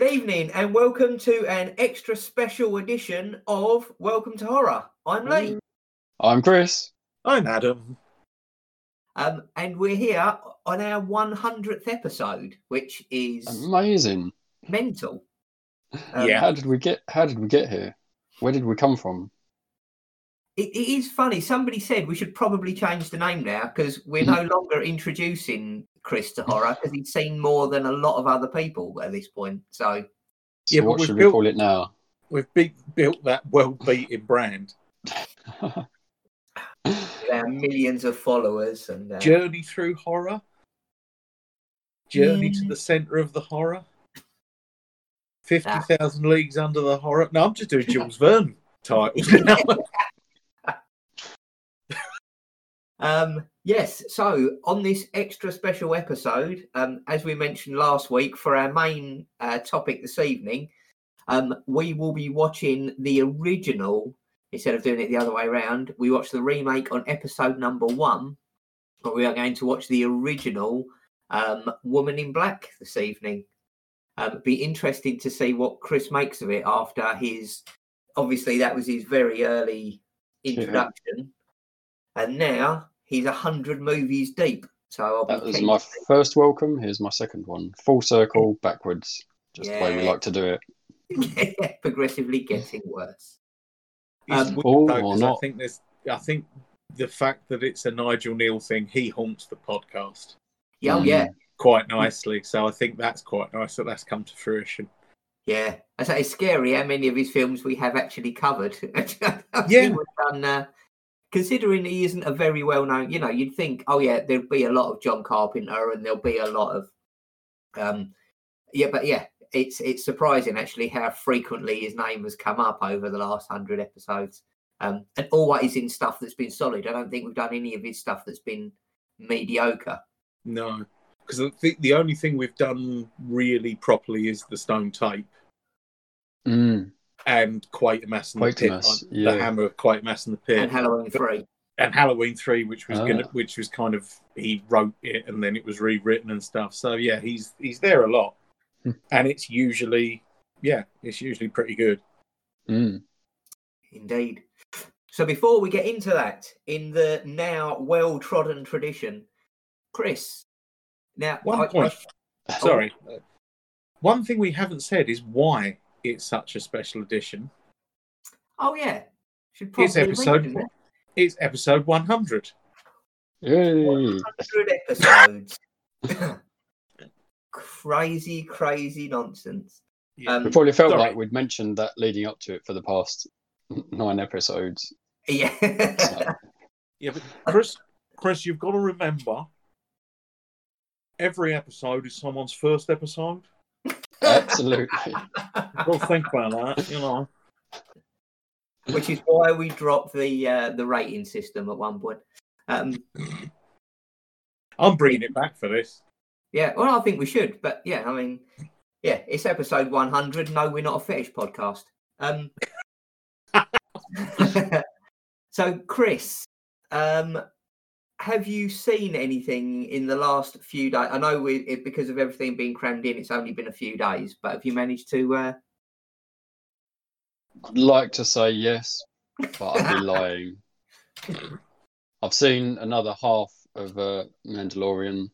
Good evening and welcome to an extra special edition of Welcome to Horror. I'm Lee. I'm Chris. I'm Adam. Um, and we're here on our 100th episode, which is Amazing. mental. Um, Yeah. How did we get how did we get here? Where did we come from? It, it is funny. Somebody said we should probably change the name now because we're no longer introducing Chris to horror because he's seen more than a lot of other people at this point. So, So Yeah, what we've should built- we call it now? We've be- built that well-beaten brand. with our millions of followers and uh, Journey through horror. Journey to the centre of the horror. Fifty thousand leagues under the horror. No, I'm just doing Jules Verne titles. now. Um, yes, so on this extra special episode, um, as we mentioned last week, for our main uh, topic this evening, um, we will be watching the original instead of doing it the other way around. We watched the remake on episode number one, but we are going to watch the original um, Woman in Black this evening. Um, be interesting to see what Chris makes of it after his. Obviously, that was his very early introduction, and now he's a hundred movies deep. So I'll That was my to first welcome. Here's my second one. Full circle, backwards. Just the way we like to do it. progressively getting worse. It's Um, weird All though, or 'cause I think there's. I think the fact that it's a Nigel Kneale thing, he haunts the podcast Yeah, Mm. yeah, quite nicely. So I think that's quite nice that that's come to fruition. yeah. I say it's scary how many of his films we have actually covered. Yeah. we've done, uh, considering he isn't a very well known, you know, you'd think, oh yeah, there'd be a lot of John Carpenter and there'll be a lot of, um, yeah, but yeah, it's it's surprising actually how frequently his name has come up over the last hundred episodes, um, and always in stuff that's been solid. I don't think we've done any of his stuff that's been mediocre. No, because I think the only thing we've done really properly is the stone tape. Mm. And Quatermass and the Pit, Quatermass, like, yeah. the Hammer of mess in the Pit, And Halloween three. and Halloween Three, which was gonna, Ah. which was kind of he wrote it and then it was rewritten and stuff. So yeah, he's he's there a lot, Hmm. and it's usually yeah, it's usually pretty good. Mm. Indeed. So before we get into that, in the now well trodden tradition, Chris. Now, One I- point, I- sorry, uh, one thing we haven't said is why it's such a special edition. oh yeah, should probably It's episode mention that. it's episode one hundred. Yay. 100 episodes. crazy, crazy nonsense. Yeah. Um, We probably felt Sorry. like we'd mentioned that leading up to it for the past nine episodes. yeah. So, Yeah, but Chris, Chris, you've got to remember, every episode is someone's first episode. Absolutely. Well, think about that. You know, Which is why we dropped the uh, the rating system at one point. Um, I'm bringing it back for this. Yeah, well, I think we should, but yeah, I mean, yeah, it's episode 100. No, we're not a fetish podcast. Um, so, Chris, um, have you seen anything in the last few days? I know we, it, because of everything being crammed in, it's only been a few days, but have you managed to? Uh... I'd like to say yes, but I'd be lying. I've seen another half of uh, Mandalorian,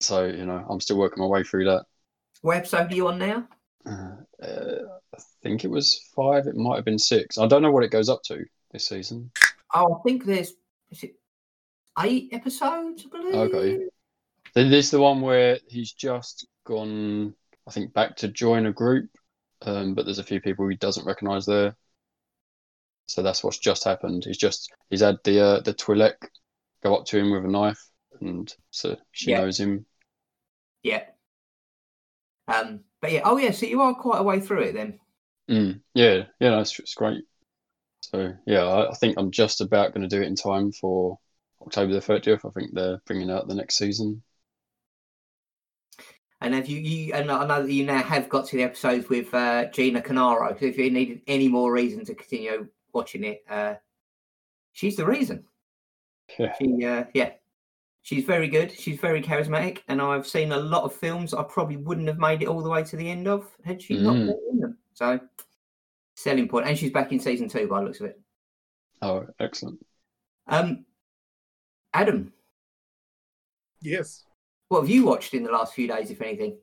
so you know I'm still working my way through that. what episode are you on now? Uh, uh, I think it was five. It might have been six. I don't know what it goes up to this season. Oh, I think there's is it eight episodes, I believe. Okay. Then This is the one where he's just gone. I think back to join a group, um, but there's a few people he doesn't recognise there. So that's what's just happened. He's just he's had the uh, the Twi'lek go up to him with a knife, and so she Yeah. knows him. Yeah. Um, but yeah, oh yeah, so you are quite a way through it then. Mm, yeah, yeah, no, it's, it's great. So yeah, I, think I'm just about going to do it in time for October the 30th. I think they're bringing out the next season. And have you, you and I know that you now have got to the episodes with uh, Gina Carano. So if you needed any more reason to continue watching it, uh, she's the reason. Yeah. She, uh, yeah, she's very good. She's very charismatic, and I've seen a lot of films I probably wouldn't have made it all the way to the end of had she not Mm. been in them. So, selling point, and she's back in season two by the looks of it. Oh, excellent. Um, Adam, Yes. what have you watched in the last few days, if anything?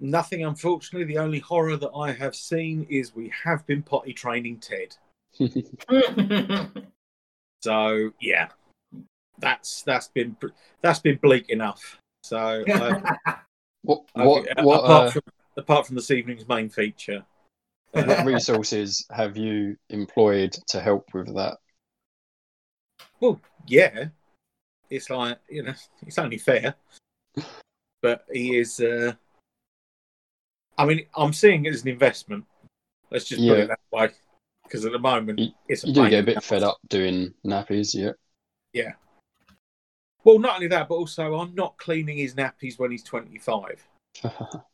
Nothing, unfortunately. The only horror that I have seen is we have been potty training Ted. So yeah, that's that's been that's been bleak enough. So uh, what what uh, what, apart uh, from apart from this evening's main feature, what resources have you employed to help with that? well, yeah, it's like you know, it's only fair. But he is. Uh, I mean, I'm seeing it as an investment. Let's just put it that way. Because at the moment, You- it's a You do get a bit fed up doing nappies, yeah. yeah. Well, not only that, but also I'm not cleaning his nappies when he's 25.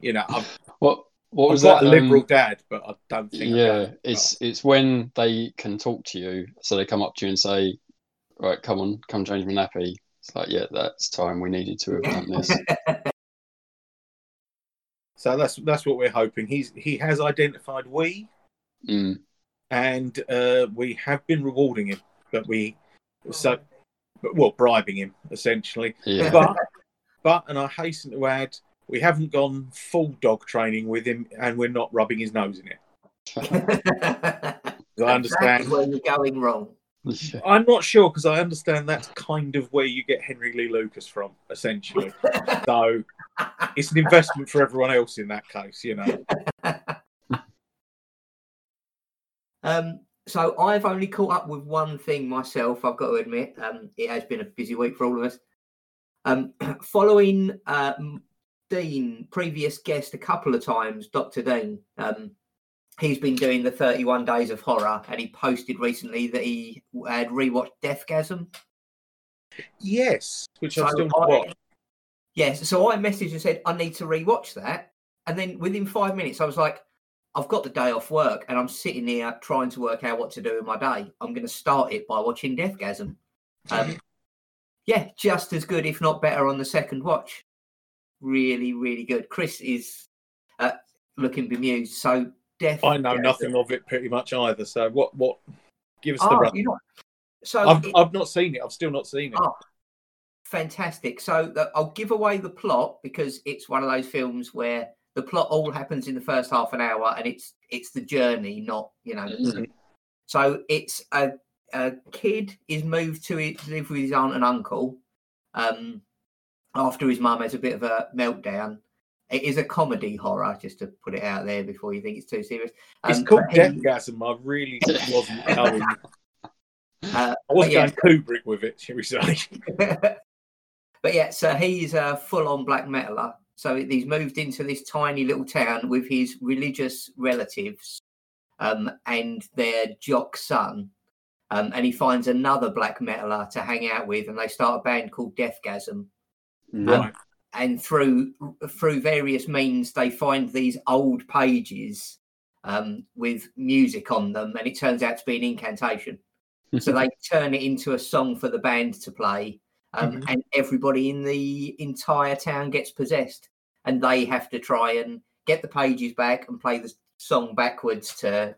You know, I'm, what what I'm was quite that? a liberal um, dad, but I don't think. Yeah, go, it's it's when they can talk to you, so they come up to you and say, "Right, come on, come change my nappy." It's like, yeah, that's time. We needed to have done this. So that's that's what we're hoping. He's he has identified we, Mm, and uh, we have been rewarding him, but we so well bribing him essentially. yeah, But but and I hasten to add, we haven't gone full dog training with him, and we're not rubbing his nose in it. I understand. That's where you're going wrong. I'm not sure because I understand that's kind of where you get Henry Lee Lucas from, essentially. So it's an investment for everyone else in that case, you know. Um, so I've only caught up with one thing myself. I've got to admit, um, it has been a busy week for all of us. Um, following uh, M- Dean, previous guest, a couple of times, Doctor Dean. Um, he's been doing the 31 Days of Horror, and he posted recently that he had rewatched Deathgasm. Yes, which I've So still not I- watched. Yes, so I messaged and said I need to rewatch that, and then within five minutes I was like, I've got the day off work, and I'm sitting here trying to work out what to do in my day. I'm going to start it by watching Deathgasm. Um, yeah, just as good, if not better, on the second watch. Really, really good. Chris is uh, looking bemused. So Death. I know nothing of it pretty much either. So what? What? Give us the Oh, run. you know. So I've, it- I've not seen it. I've still not seen it. Oh, fantastic. So the, I'll give away the plot because it's one of those films where the plot all happens in the first half an hour and it's it's the journey, not you know. Mhm. So it's a a kid is moved to, to live with his aunt and uncle um, after his mum has a bit of a meltdown. It is a comedy horror, just to put it out there before you think it's too serious. It's Um, called but he- Deathgasm. I really wasn't going. uh, I wasn't yeah. going Kubrick with it, shall we say? but yeah, so he's a full-on black metaler. So he's moved into this tiny little town with his religious relatives um, and their jock son. Um, and he finds another black metaler to hang out with, and they start a band called Deathgasm. Right. And through through various means, they find these old pages um, with music on them, and it turns out to be an incantation. so they turn it into a song for the band to play um, Mhm. and everybody in the entire town gets possessed and they have to try and get the pages back and play the song backwards to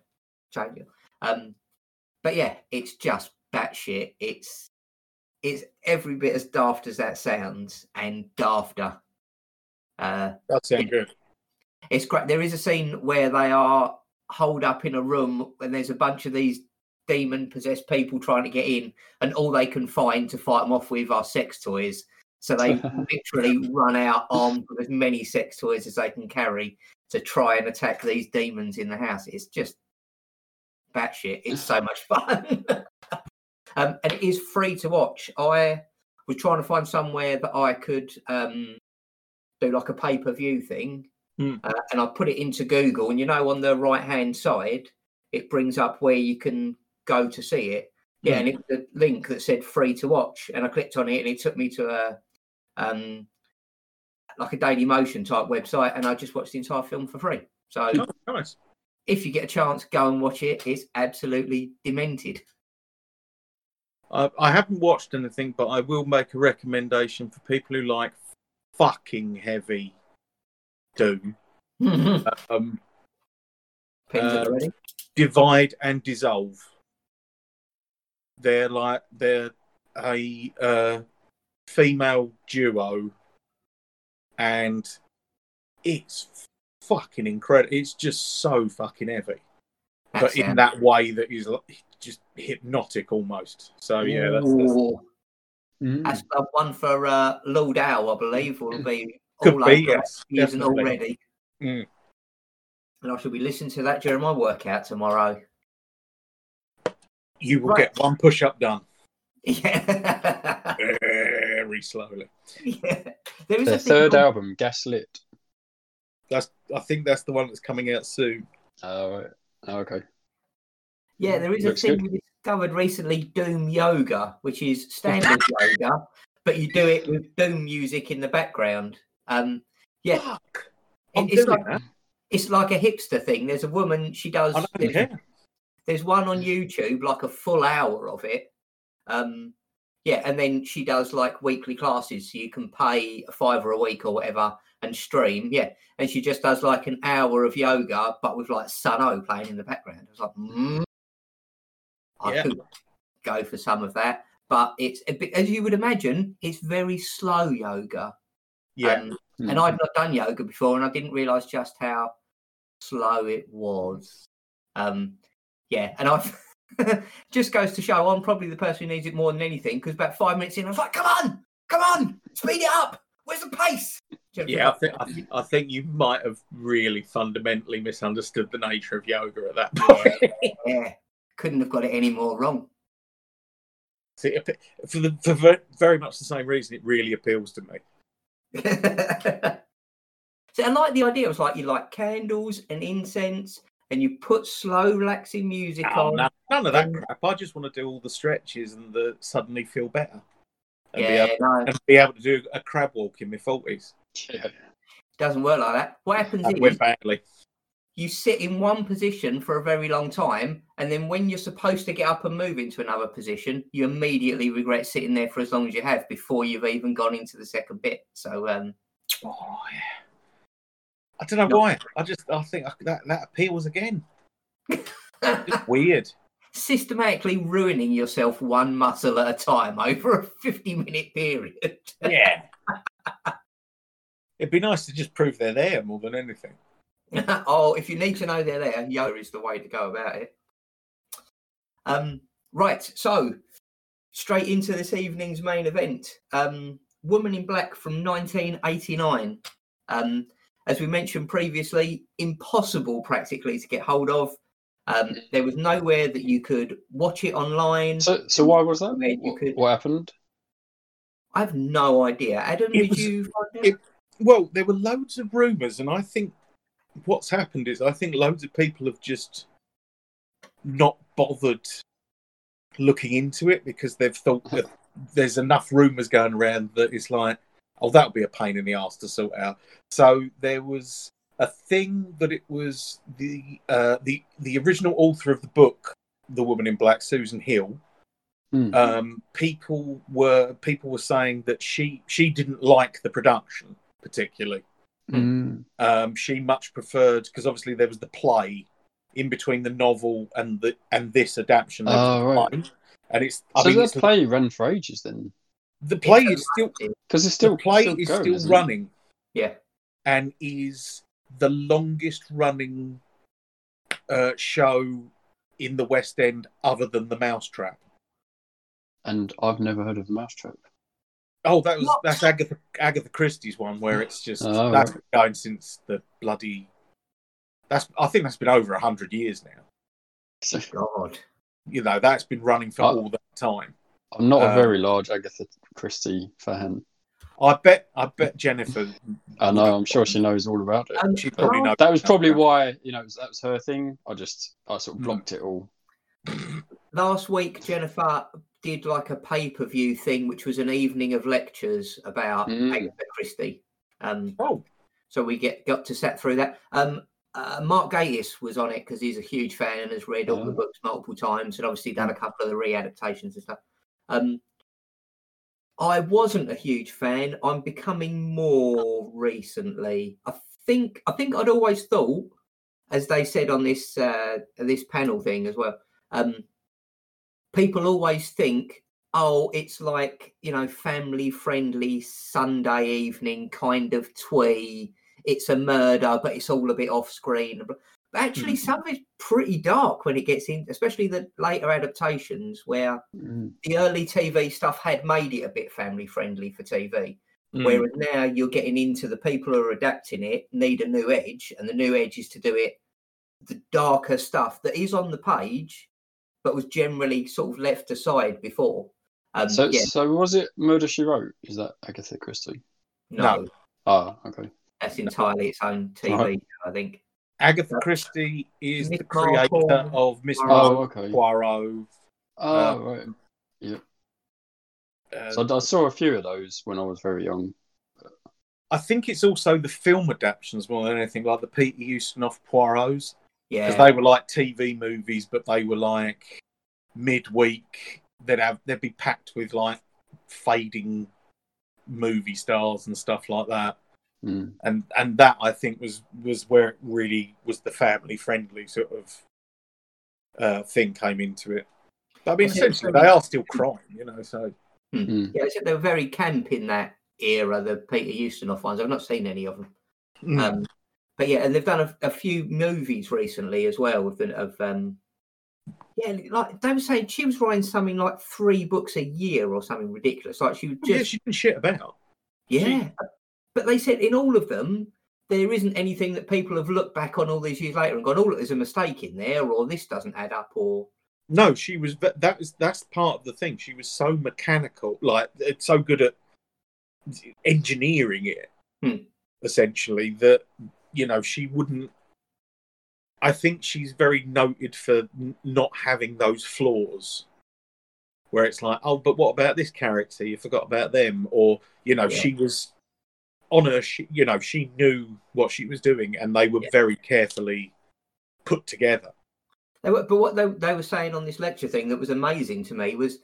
change it um, but yeah it's just batshit it's it's every bit as daft as that sounds and dafter uh, That sounds good. it's great. There is a scene where they are holed up in a room and there's a bunch of these demon possessed people trying to get in, and all they can find to fight them off with are sex toys. So they literally run out armed with as many sex toys as they can carry to try and attack these demons in the house. It's just batshit. It's so much fun. um, and it is free to watch. I was trying to find somewhere that I could um, do like a pay per view thing. Hmm. Uh, and I put it into Google, and you know, on the right hand side, it brings up where you can go to see it. Yeah, and it was a link that said free to watch, and I clicked on it, and it took me to a um like a Dailymotion type website, and I just watched the entire film for free. So Oh, nice. if you get a chance, go and watch it. It's absolutely demented. I, I haven't watched anything, but I will make a recommendation for people who like fucking heavy Doom. Um, Uh, divide and dissolve. They're like they're a uh, female duo, and it's fucking incredible. It's just so fucking heavy, That but in that way that is hypnotic almost. So yeah, that's, that's Mm. that's the one for uh, Lord Owl, I believe, will be could all be over yes, it. He definitely. already. Mm. And I shall be listening to that during my workout tomorrow. You will Right. get one push up done Yeah. very slowly. yeah. There is Their a third called- album, Gaslit. That's I think that's the one that's coming out soon. Oh, right. Oh, okay. Yeah, there is a thing good. we discovered recently, Doom Yoga, which is standard yoga, but you do it with Doom music in the background. Um, yeah, Fuck. it- it's like that. it's like a hipster thing. There's a woman, she does. I don't There's, care. there's one on YouTube, like a full hour of it. Um, yeah, and then she does like weekly classes, so you can pay a fiver a week or whatever and stream. Yeah, and she just does like an hour of yoga, but with like Sunn O))) playing in the background. I was like, mm, I Yeah. could go for some of that, but it's as you would imagine, it's very slow yoga. Yeah. Um, Hmm. and I'd not done yoga before, and I didn't realise just how slow it was. Um, yeah, and I've. just goes to show I'm probably the person who needs it more than anything because about five minutes in, I was like, "Come on, come on, speed it up. Where's the pace?" Do you know Yeah, I think I, th- I think you might have really fundamentally misunderstood the nature of yoga at that point. Yeah, couldn't have got it any more wrong. See, for the for very much the same reason, it really appeals to me. so I like the idea. It was like you like candles and incense, and you put slow, relaxing music Oh, on. no, none of that Um, crap. I just want to do all the stretches and the suddenly feel better, and, yeah, be, able, no, and be able to do a crab walk in my forties. Yeah. doesn't work like that. What happens That is went badly. You sit in one position for a very long time, and then when you're supposed to get up and move into another position, you immediately regret sitting there for as long as you have before you've even gone into the second bit. So, um, Oh, yeah. I don't know No. why. I just I think that that appeals again. Weird. systematically ruining yourself one muscle at a time over a 50 minute period. Yeah. It'd be nice to just prove they're there more than anything. oh, if you need to know they're there, yoga is the way to go about it. Um, right, so straight into this evening's main event. Um, Woman in Black from 1989. Um, as we mentioned previously, impossible practically to get hold of. Um, there was nowhere that you could watch it online. So, so why was that? Where you What, could- what happened? I have no idea. Adam, It did was- you find out? it- Well, there were loads of rumours, and I think what's happened is I think loads of people have just not bothered looking into it because they've thought that there's enough rumours going around that it's like, oh, that'll be a pain in the ass to sort out. So there was a thing that it was the uh, the the original author of the book, The Woman in Black, Susan Hill. Hmm. Um, people were people were saying that she she didn't like the production particularly. Hmm. Um, she much preferred because obviously there was the play in between the novel and the and this adaptation. there Oh, right. And it's I So mean that it's, play ran for ages then, the play It's is still because it's still the play still is going, still isn't it? running Yeah. and is the longest running uh, show in the West End other than the Mousetrap. And I've never heard of the Mousetrap. Oh, that was What? that's Agatha Agatha Christie's one where it's just Oh, that's right. been going since the bloody. That's I think that's been over a hundred years now. So God. You know that's been running for Oh. all that time. I'm not a Um, very large Agatha Christie fan. I bet I bet Jennifer. I know. I'm sure she knows all about it. Um, She probably well, knows. That was probably why you know that was her thing. I just I sort of Hmm. blocked it all. last week Jennifer did like a pay per view thing, which was an evening of lectures about Mm. Agatha Christie. Um, Oh, so we get got to sat through that. Um, uh, Mark Gatiss was on it because he's a huge fan and has read all the Oh. books multiple times, and obviously done a couple of the readaptations and stuff. Um, I wasn't a huge fan. I'm becoming more recently. I think I think I'd always thought, as they said on this uh, this panel thing as well. Um, people always think, oh, it's like you know, family friendly Sunday evening kind of twee. It's a murder, but it's all a bit off screen. But actually, Mhm. some of it's pretty dark when it gets in, especially the later adaptations where Mm. the early TV stuff had made it a bit family friendly for TV. Mm. Whereas now you're getting into the people who are adapting it need a new edge, and the new edge is to do it the darker stuff that is on the page, but was generally sort of left aside before. Um, So, yeah, so was it Murder She Wrote? Is that Agatha Christie? no, no. Ah, okay. that's entirely its own TV, Alright. I think. Agatha Christie is Miss the creator Marple, of Miss Oh, okay. Poirot. Oh, Uh, right. uh, So I, I saw a few of those when I was very young. I think it's also the film adaptations more than anything, like the Peter Ustinov Poirots, because they were like TV movies, but they were like midweek. They'd have they'd be packed with like fading movie stars and stuff like that. Mm. and and that I think was was where it really was the family friendly sort of uh, thing came into it. But I mean, Okay, essentially, they are still crime, you know. So Mm. yeah, they were very camp in that era, the Peter Ustinov ones. I've not seen any of them. mm, Um, but yeah, and they've done a, a few movies recently as well. With the, of um, yeah, like they were saying, she was writing something like three books a year or something ridiculous. Like she would yeah, just she didn't shit about. yeah. But they said in all of them, there isn't anything that people have looked back on all these years later and gone, "Oh, look, there's a mistake in there," or "This doesn't add up," or No, she was. That was that's part of the thing. She was so mechanical, like it's so good at engineering it, Hmm. essentially that you know she wouldn't. I think she's very noted for n- not having those flaws, where it's like, oh, but what about this character? You forgot about them, or you know, Yeah. she was on her. She, you know, she knew what she was doing, and they were Yeah. very carefully put together. They were, but what they, they were saying on this lecture thing that was amazing to me was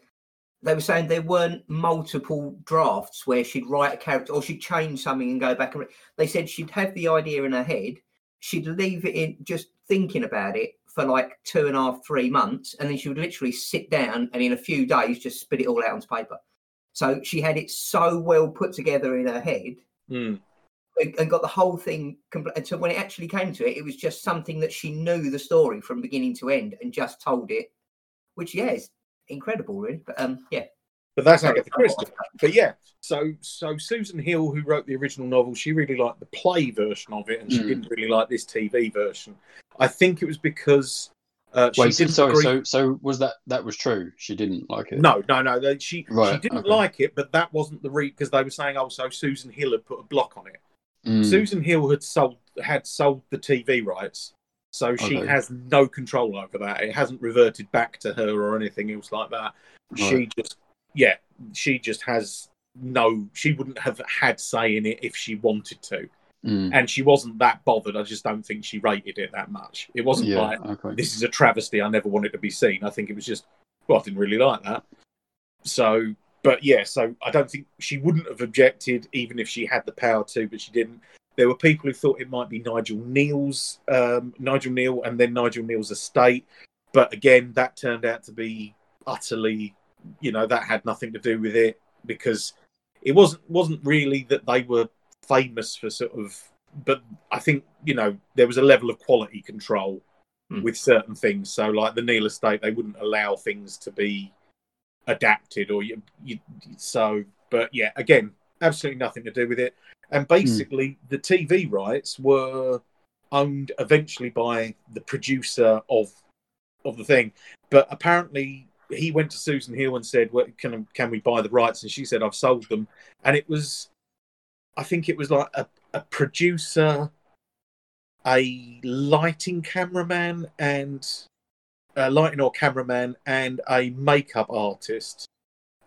they were saying there weren't multiple drafts where she'd write a character or she'd change something and go back and re- they said she'd have the idea in her head, she'd leave it in just thinking about it for like two and a half, three months, and then she would literally sit down and in a few days just spit it all out onto paper. So she had it so well put together in her head Mm. and and got the whole thing compl- and so when it actually came to it it was just something that she knew the story from beginning to end and just told it which yeah is incredible really but um yeah But that's Sorry, the Christie. But yeah, so so Susan Hill, who wrote the original novel, she really liked the play version of it, and she Mm. didn't really like this TV version. I think it was because uh, she Wait, so, didn't sorry. agree. So, so was that that was true? She didn't like it. No, no, no. they- She she didn't okay. like it, but that wasn't the reason because they were saying, oh, so Susan Hill had put a block on it. Mm. Susan Hill had sold had sold the TV rights, so she Okay. has no control over that. It hasn't reverted back to her or anything else like that. She just, yeah, she just has no. She wouldn't have had say in it if she wanted to, Mm. and she wasn't that bothered. I just don't think she rated it that much. It wasn't Yeah. like Okay. this is a travesty. I never wanted to be seen. I think it was just, well, I didn't really like that. So, but yeah, so I don't think she wouldn't have objected even if she had the power to, but she didn't. There were people who thought it might be Nigel Kneale's, um, Nigel Kneale, and then Nigel Kneale's estate. But again, that turned out to be utterly, you know, that had nothing to do with it because it wasn't wasn't really that they were famous for sort of. But I think you know there was a level of quality control Hmm. with certain things. So, like the Kneale estate, they wouldn't allow things to be adapted or you, you so but yeah again absolutely nothing to do with it and hmm. basically the tv rights were owned eventually by the producer of of the thing. But apparently he went to susan hill and said well, can can we buy the rights? And she said i've sold them. And it was i think it was like a, a producer a lighting cameraman and a lighting or cameraman and a makeup artist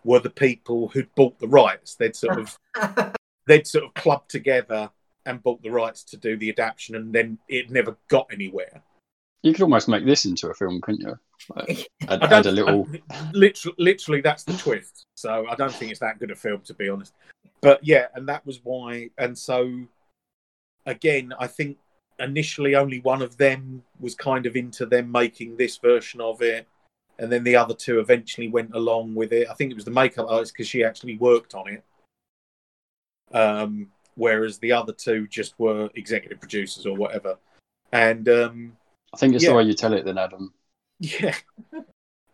were the people who'd bought the rights. They'd sort of they'd sort of clubbed together and bought the rights to do the adaptation, and then it never got anywhere. you could almost make this into a film, couldn't you? Like, add, I add a little. literally, literally that's the twist. So I don't think it's that good a film to be honest. But yeah, and that was why. And so again, I think initially only one of them was kind of into them making this version of it, and then the other two eventually went along with it. I think it was the makeup artist because she actually worked on it. Um, whereas the other two just were executive producers or whatever. And um, I think it's yeah. the way you tell it, then, Adam. yeah,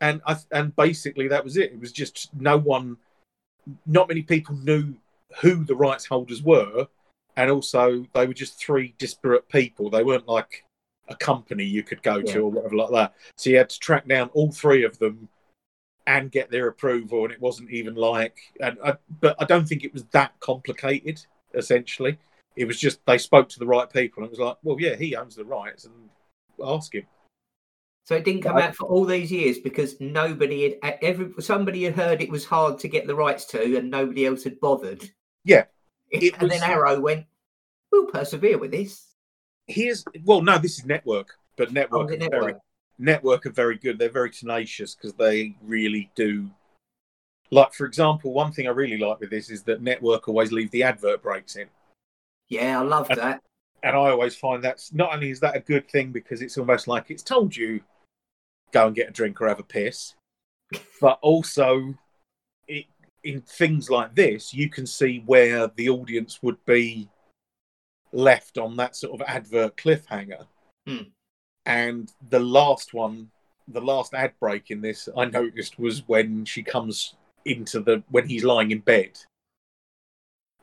and I and basically that was it. It was just no one, not many people knew who the rights holders were, and also they were just three disparate people. They weren't like a company you could go Yeah. to or whatever like that. So you had to track down all three of them and get their approval. And it wasn't even like, and I, but I don't think it was that complicated. Essentially, it was just they spoke to the right people, and it was like, well, yeah, he owns the rights, and ask him. So it didn't come I- out for all these years because nobody had every somebody had heard it was hard to get the rights to, and nobody else had bothered. Yeah, It and then Arrow went, "We'll persevere with this." here's well no this is network but Oh, network very network. are very good they're very tenacious because they really do like for example one thing i really like with this is that network always leave the advert breaks in Yeah, I love that. and i always find that's not only is that a good thing because it's almost like it's told you go and get a drink or have a piss but also it, in things like this you can see where the audience would be left on that sort of advert cliffhanger Hmm. And the last one the last ad break in this i noticed was when she comes into the when he's lying in bed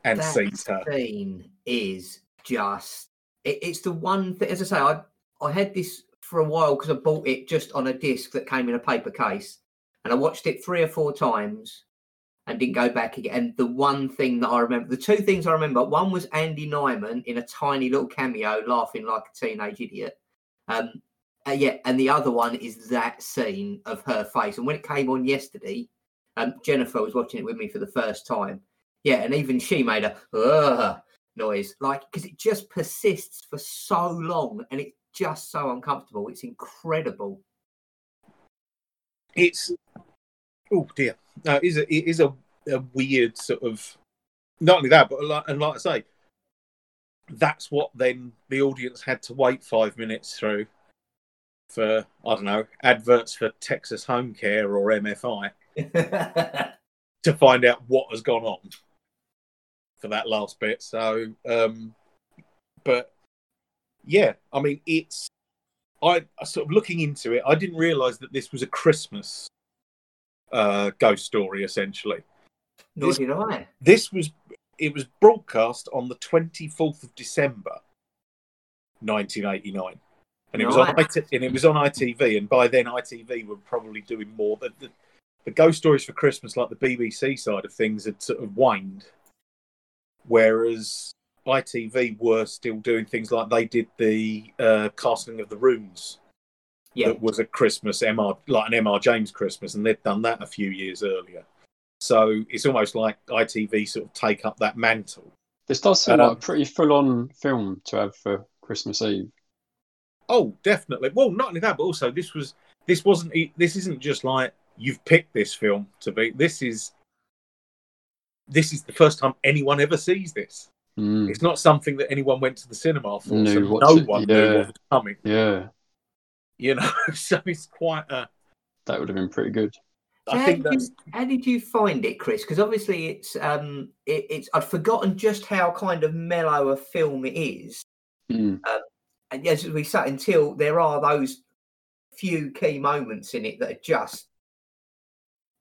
and that sees her. scene is just it, it's the one thing as i say i i had this for a while because i bought it just on a disc that came in a paper case. And i watched it three or four times and didn't go back again. And the one thing that i remember the two things i remember one was andy nyman in a tiny little cameo laughing like a teenage idiot um uh, yeah and the other one is that scene of her face and when it came on yesterday um jennifer was watching it with me for the first time yeah, and even she made a Ugh, noise, like because it just persists for so long, and it's just so uncomfortable. It's incredible. it's oh dear no it is a, it is a, a weird sort of not only that but like, and like i say that's what then the audience had to wait five minutes through for i don't know adverts for texas home care or mfi to find out what has gone on for that last bit so um but yeah i mean it's i I sort of looking into it i didn't realize that this was a christmas uh ghost story essentially Nor This- did I. this was it was broadcast on the 24th of december 1989 and it was on IT, and it was on ITV and by then ITV were probably doing more. The, the, the ghost stories for Christmas like the BBC side of things had sort of waned. Whereas ITV were still doing things like they did the uh, casting of the runes. Yeah, that was a Christmas MR like an MR James Christmas, and they'd done that a few years earlier. So it's almost like ITV sort of take up that mantle. This does seem Um, like a pretty full-on film to have for Christmas Eve. Oh, definitely. Well, not only that, but also this was this wasn't this isn't just like you've picked this film to be. This is this is the first time anyone ever sees this. Mm, It's not something that anyone went to the cinema for. Knew so no one knew yeah. what was coming. yeah, You know, so it's quite a. that would have been pretty good. I how think did you, how did you find it, Chris? Because obviously it's um it, it's I'd forgotten just how kind of mellow a film it is. Mm, And as we sat until there are those few key moments in it that are just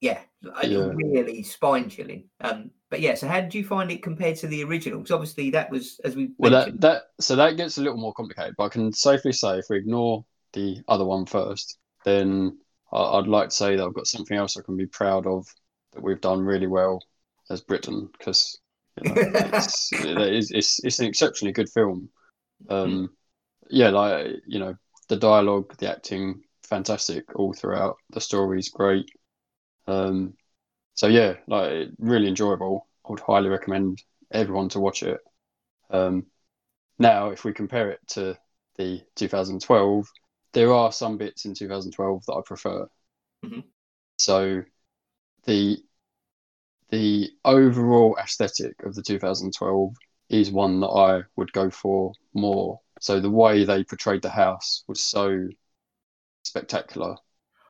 yeah, Yeah. really spine chilling. Um, but yeah, so how did you find it compared to the original? Because obviously that was as we Well, that that so that gets a little more complicated, but I can safely say if we ignore the other one first, then I- I'd like to say that I've got something else I can be proud of that we've done really well as Britain because you know, it's, it is, it's it's an exceptionally good film. Um, yeah, like you know, the dialogue, the acting, fantastic all throughout. The story's great. Um, so yeah, like really enjoyable. I would highly recommend everyone to watch it. Um, now, if we compare it to the 2012, there are some bits in 2012 that I prefer. Mhm. So the the overall aesthetic of the 2012 is one that I would go for more. So the way they portrayed the house was so spectacular.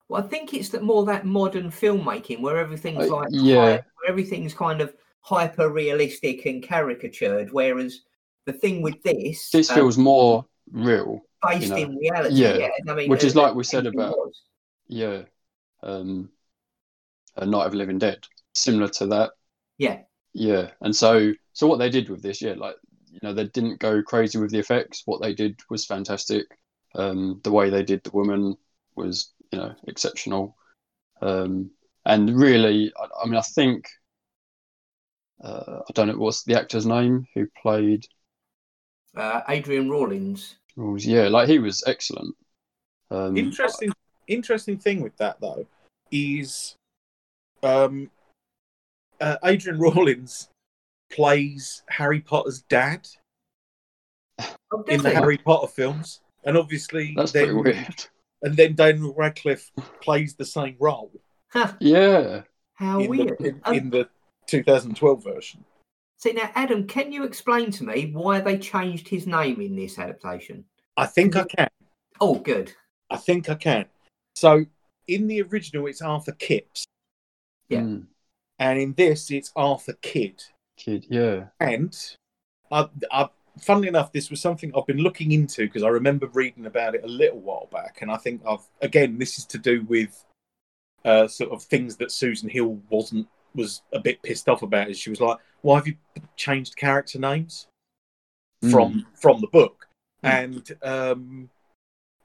Well, I think it's that more that modern filmmaking where everything's Uh, like yeah. hy- where everything's kind of hyper realistic and caricatured, whereas the thing with this, This um, feels more real, based you know, in reality. yeah, Yeah, I mean, which is like we said about- was. yeah. Um, uh, Night of Living Dead, similar to that. Yeah, Yeah, and so so what they did with this, yeah, like you know, they didn't go crazy with the effects. What they did was fantastic. Um, the way they did the woman was, you know, exceptional. Um, and really, I, I mean, I think uh, I don't know what's the actor's name who played uh, Adrian Rawlins. Rules. Yeah, like he was excellent. Um, Interesting, interesting thing with that though is, um, uh, Adrian Rawlins plays Harry Potter's dad Oh, in the? Harry Potter films, and obviously that's then, pretty weird. and then Daniel Radcliffe plays the same role Yeah. how in weird. the in, Um, in the 2012 version. See now, Adam, can you explain to me why they changed his name in this adaptation? I think I can. Oh, good. I think I can. So in the original, it's Arthur Kipps, Yeah. Mm, and in this, it's Arthur Kidd. kid. Yeah. And I, I, funnily enough, this was something I've been looking into because I remember reading about it a little while back, and I think I've again this is to do with uh, sort of things that Susan Hill wasn't was a bit pissed off about. Is she was like, "Why have you changed character names from from the book?" Mm. And um,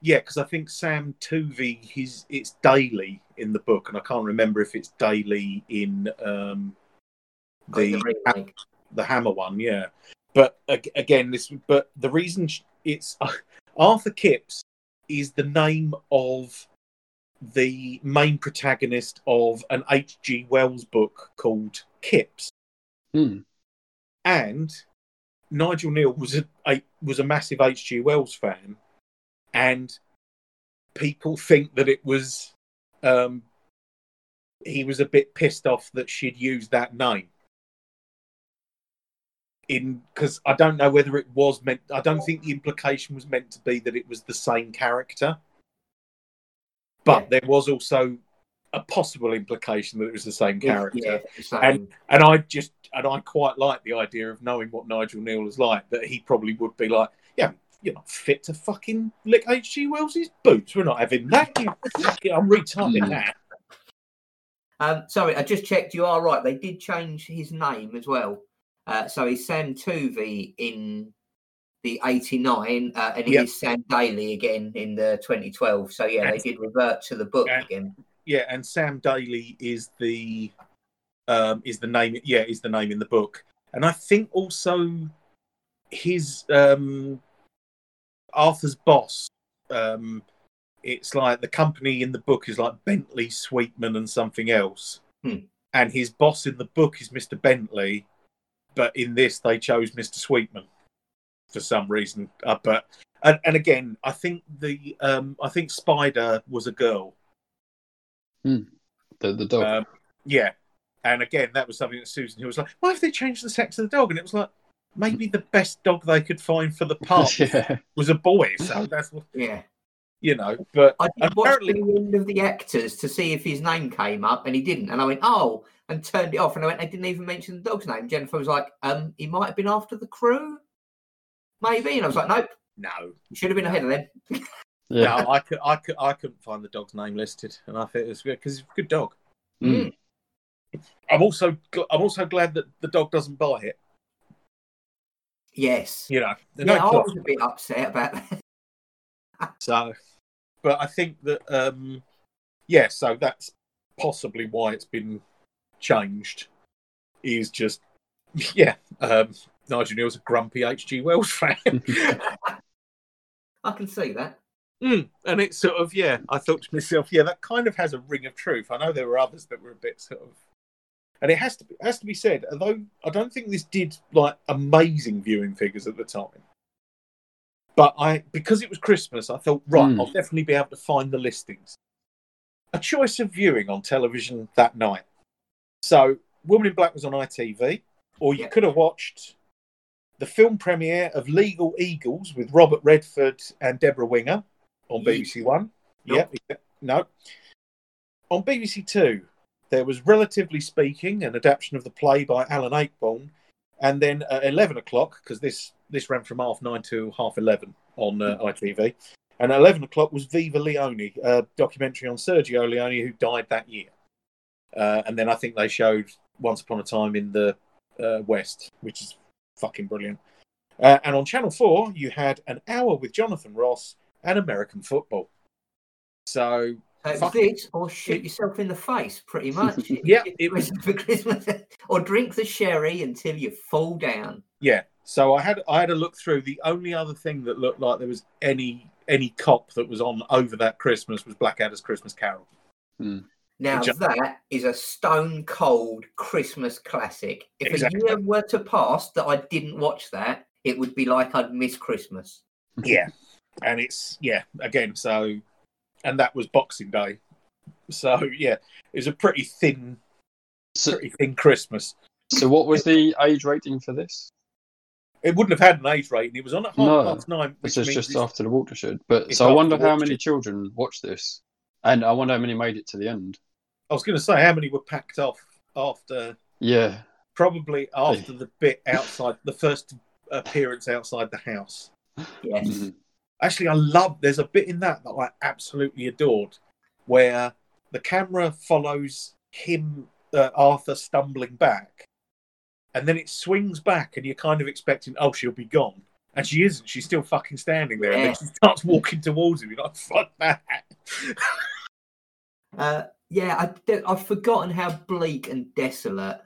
yeah, because I think Sam Toovey, his it's Daily in the book, and I can't remember if it's Daily in um, the the the hammer one yeah but again this but the reason it's arthur kipps is the name of the main protagonist of an hg wells book called kipps Mm, and nigel kneale was a, a was a massive hg wells fan and people think that it was um he was a bit pissed off that she'd used that name. In because I don't know whether it was meant. I don't think the implication was meant to be that it was the same character, but there was also a possible implication that it was the same character. Yeah, same. And- And I just and I quite like the idea of knowing what Nigel Kneale is like. That he probably would be like, yeah. You're not fit to fucking lick H.G. Wells's boots. We're not having that. I'm retyping Mm. that. Um, sorry, I just checked. You are right. They did change his name as well. Uh, so he's Sam Toovey in the '89, uh, and he Yep. is Sam Daily again in the 2012. So yeah, they did revert to the book and- again. Yeah, and Sam Daily is the um, is the name. Yeah, is the name in the book, and I think also his um, Arthur's boss. Um, it's like the company in the book is like Bentley, Sweetman, and something else, Hmm. and his boss in the book is Mister Bentley, but in this they chose Mister Sweetman for some reason. Uh, but and, and again, I think the um, I think Spider was a girl. the the dog. Um, yeah, and again, that was something that Susan Hill was like, "Why have they changed the sex of the dog?" And it was like, maybe the best dog they could find for the part yeah. was a boy. So that's what Yeah, you know. But I did watch apparently, the end of the actors to see if his name came up, and he didn't. And I went, "Oh," and turned it off. And I went, "I didn't even mention the dog's name." Jennifer was like, "Um, he might have been after the crew, maybe." And I was like, "Nope, no, you should have been ahead of them." Yeah. no, I could, I could, I couldn't find the dog's name listed, and I think it was good because it's a good dog. Mm. I'm also, gl- I'm also glad that the dog doesn't buy it. Yes. You know, Yeah, no I plot was a bit upset about that. So, but I think that, um, yeah, so that's possibly why it's been changed. Is just, yeah, um, Nigel Kneale's a grumpy H.G. Wells fan. I can see that. Mm, and it's sort of, yeah, I thought to myself, yeah, that kind of has a ring of truth. I know there were others that were a bit sort of, and it has to be, has to be said, although I don't think this did like amazing viewing figures at the time. But I, because it was Christmas, I thought, right, Hmm. I'll definitely be able to find the listings. A choice of viewing on television that night. So, Woman in Black was on ITV, or you Yeah. could have watched the film premiere of Legal Eagles with Robert Redford and Debra Winger on BBC One. Nope. Yeah, no. On BBC Two, there was Relatively Speaking, an adaptation of the play by Alan Ayckbourn, and then at eleven o'clock, because this this ran from half nine to half eleven on uh, ITV, and at eleven o'clock was Viva Leone, a documentary on Sergio Leone who died that year, uh, and then I think they showed Once Upon a Time in the uh, West, which is fucking brilliant. Uh, and on Channel Four, you had an hour with Jonathan Ross and American football. So So Fuck. this or shoot yourself in the face, pretty much. Yeah, it was- for Christmas, or drink the sherry until you fall down. Yeah. So I had I had a look through. The only other thing that looked like there was any any cop that was on over that Christmas was Blackadder's Christmas Carol. Now Which- that is a stone cold Christmas classic. If Exactly. a year were to pass that I didn't watch that, it would be like I'd miss Christmas. Yeah. And it's yeah, again, so and that was Boxing Day. So yeah, it was a pretty thin So, pretty thin Christmas. so what was the age rating for this? It wouldn't have had an age rating. It was on at half No, past nine, which This is just after the watershed. But so I wonder how many children watched this, and I wonder how many made it to the end. I was going to say how many were packed off after Yeah, probably after the bit outside the first appearance outside the house. Yes. Mhm. Actually, I love. There's a bit in that that I absolutely adored, where the camera follows him, uh, Arthur, stumbling back, and then it swings back, and you're kind of expecting, oh, she'll be gone, and she isn't. She's still fucking standing there, and then she starts walking towards him. You're like, fuck that. Uh, yeah, I, have forgotten how bleak and desolate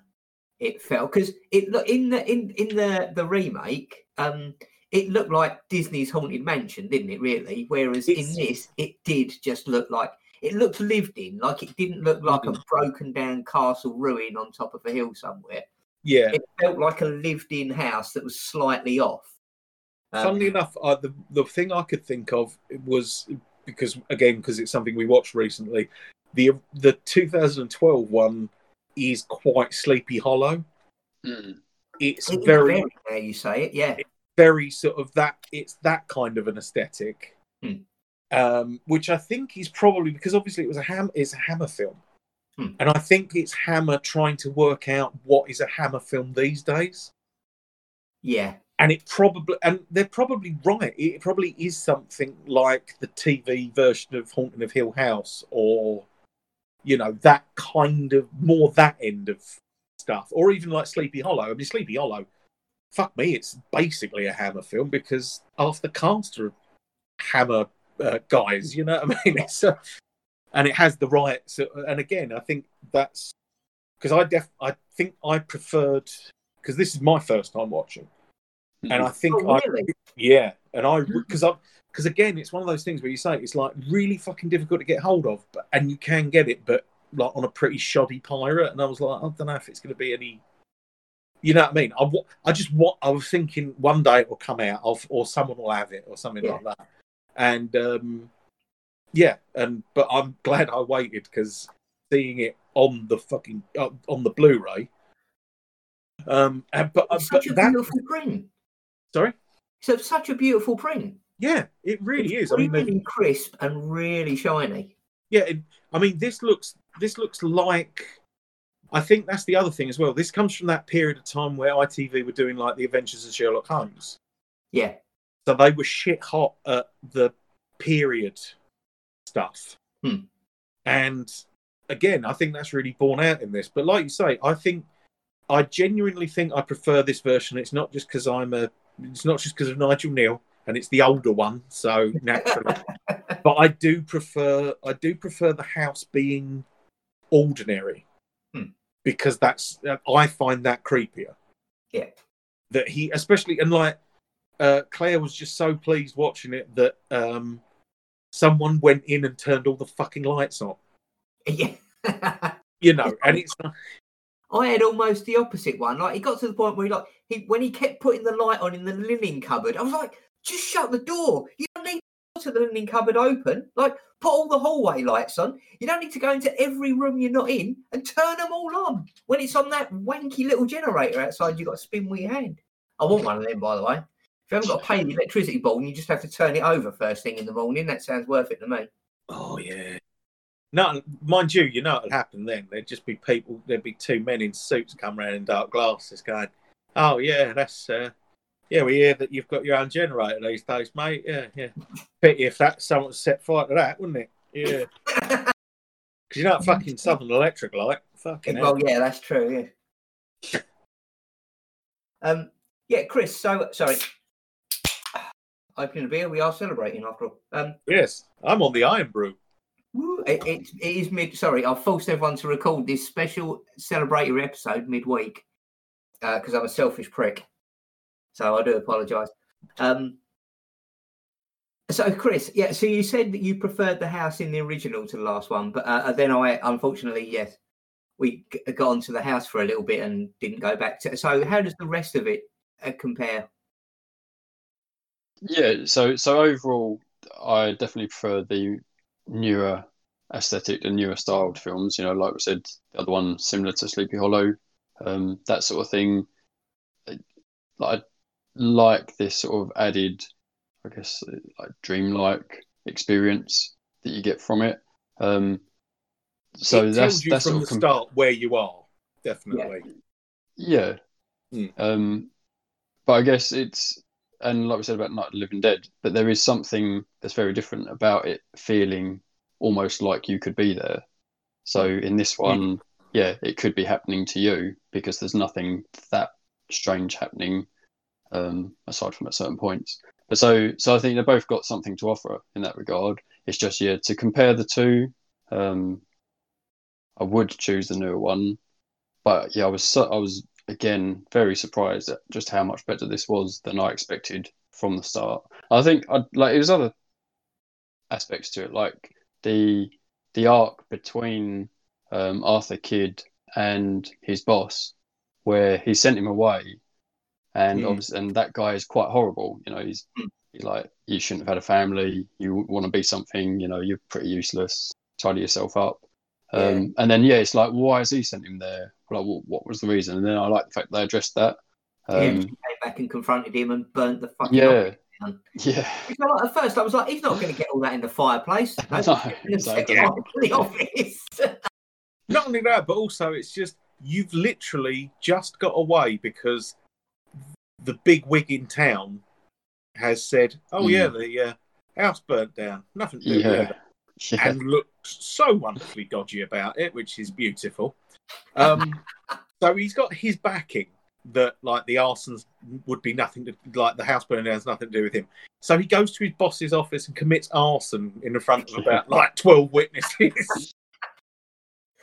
it felt because it look in the in in the the remake. Um, it looked like Disney's Haunted Mansion, didn't it? Really, whereas It's- in this, it did just look like it looked lived in. Like it didn't look like a broken down castle ruin on top of a hill somewhere. Yeah. It felt like a lived in house that was slightly off. Um, Funnily enough, uh, the the thing I could think of was because again because it's something we watched recently. The the 2012 one is quite Sleepy Hollow. Mm. It's it is very now you say it, yeah. very sort of that. It's that kind of an aesthetic, Hmm. um, which I think is probably because obviously it was a ham. It's a Hammer film, Hmm. and I think it's Hammer trying to work out what is a Hammer film these days. Yeah, and it probably and they're probably right. It probably is something like the tv version of haunting of hill house or you know that kind of more that end of stuff. Or even like sleepy hollow. I mean sleepy hollow fuck me it's basically a hammer film because half the cast are hammer uh, guys you know what i mean? It's uh, and it has the right so, and again i think that's because i def i think i preferred because this is my first time watching and I think Oh, I, yeah, and I because I because again, it's one of those things where you say it's like really fucking difficult to get hold of, but and you can get it, but like on a pretty shoddy pirate, and I was like, I don't know if it's going to be any, you know what I mean? I I just what I was thinking one day it will come out, of, or someone will have it, or something Yeah. like that, and um, yeah, and but I'm glad I waited because seeing it on the fucking uh, on the Blu-ray, um, and, but, It's but such a that beautiful print. Sorry. So such a beautiful print. Yeah, it really It's is. I mean, really crisp and really shiny. yeah, it, I mean, this looks this looks like. I think that's the other thing as well. This comes from that period of time where ITV were doing like the Adventures of Sherlock Holmes, Yeah, so they were shit hot at the period stuff. Hmm. And again, I think that's really borne out in this. But like you say, I think I genuinely think I prefer this version. It's not just because I'm a. It's not just because of Nigel Kneale, and it's the older one, so naturally. but I do prefer. I do prefer the house being ordinary Hmm. because that's. I find that creepier. yeah. That he, especially, and like uh, Claire was just so pleased watching it that um, someone went in and turned all the fucking lights on. Yeah. You know, and it's I had almost the opposite one. Like it got to the point where he like he when he kept putting the light on in the linen cupboard, I was like, just shut the door. You don't need to the linen cupboard open. Like, put all the hallway lights on. You don't need to go into every room you're not in and turn them all on. When it's on that wanky little generator outside, you've got to spin with your hand. I want one of them, by the way. If you haven't got to pay the electricity bill and you just have to turn it over first thing in the morning, that sounds worth it to me. Oh yeah. No, mind you, you know what'd happen then. There'd just be people. There'd be two men in suits come around in dark glasses, going, "Oh yeah, that's uh, yeah, we hear that you've got your own generator these days, mate. Yeah, yeah. Pity if that someone set fire to that, wouldn't it? Yeah. Because you know, fucking Southern Electric like. Fucking well, hell. yeah, that's true. Yeah. Um, yeah, Chris. So sorry. Opening a beer. We are celebrating after all. Um, Yes, I'm on the Irn-Bru. it, it, it is mid. Sorry, I've forced everyone to record this special celebratory episode midweek because I'm a selfish prick. So I do apologise. Um, so Chris, yeah. So you said that you preferred the house in the original to the last one, but uh, then I unfortunately yes, we got onto the house for a little bit and didn't go back to. So how does the rest of it uh, compare? Yeah, so so overall, I definitely prefer the newer aesthetic, the newer styled films. You know, like we said, the other one similar to Sleepy Hollow, um, that sort of thing. I- I like this sort of added, I guess, like dreamlike experience that you get from it. Um, so it that's tells you that's from the of com- start where you are. Definitely. Yeah. Mm. Um, but I guess it's, and like we said about Night of the Living Dead, but there is something that's very different about it feeling almost like you could be there. So in this one, yeah, it could be happening to you because there's nothing that strange happening um, aside from at certain points. But so, so I think they've both got something to offer in that regard. It's just yeah, to compare the two, um, I would choose the newer one, but yeah, I was so, I was again very surprised at just how much better this was than I expected from the start. I think I like it was other aspects to it, like the the arc between um, Arthur Kidd and his boss, where he sent him away, and Mm. obviously, and that guy is quite horrible. You know, he's, Mm. he's like you shouldn't have had a family. You want to be something. You know, you're pretty useless. Tidy yourself up. Um, And then yeah, it's like why has he sent him there? Like, what, what was the reason? And then I like the fact they addressed that. yeah, Um, she came back and confronted him and burnt the fucking. yeah, down. yeah, like- at first, I was like, he's not going to get all that in the fireplace. No, No, he's so gonna set I fire to the office. Not only that, but also it's just you've literally just got away because the big wig in town has said, "Oh Mm. yeah, the uh, house burnt down. Nothing to do with it." yeah. and looked so wonderfully dodgy about it, which is beautiful. Um, so he's got his backing that like the arsons would be nothing to like the house burning down has nothing to do with him. So he goes to his boss's office and commits arson in the front of about like twelve witnesses.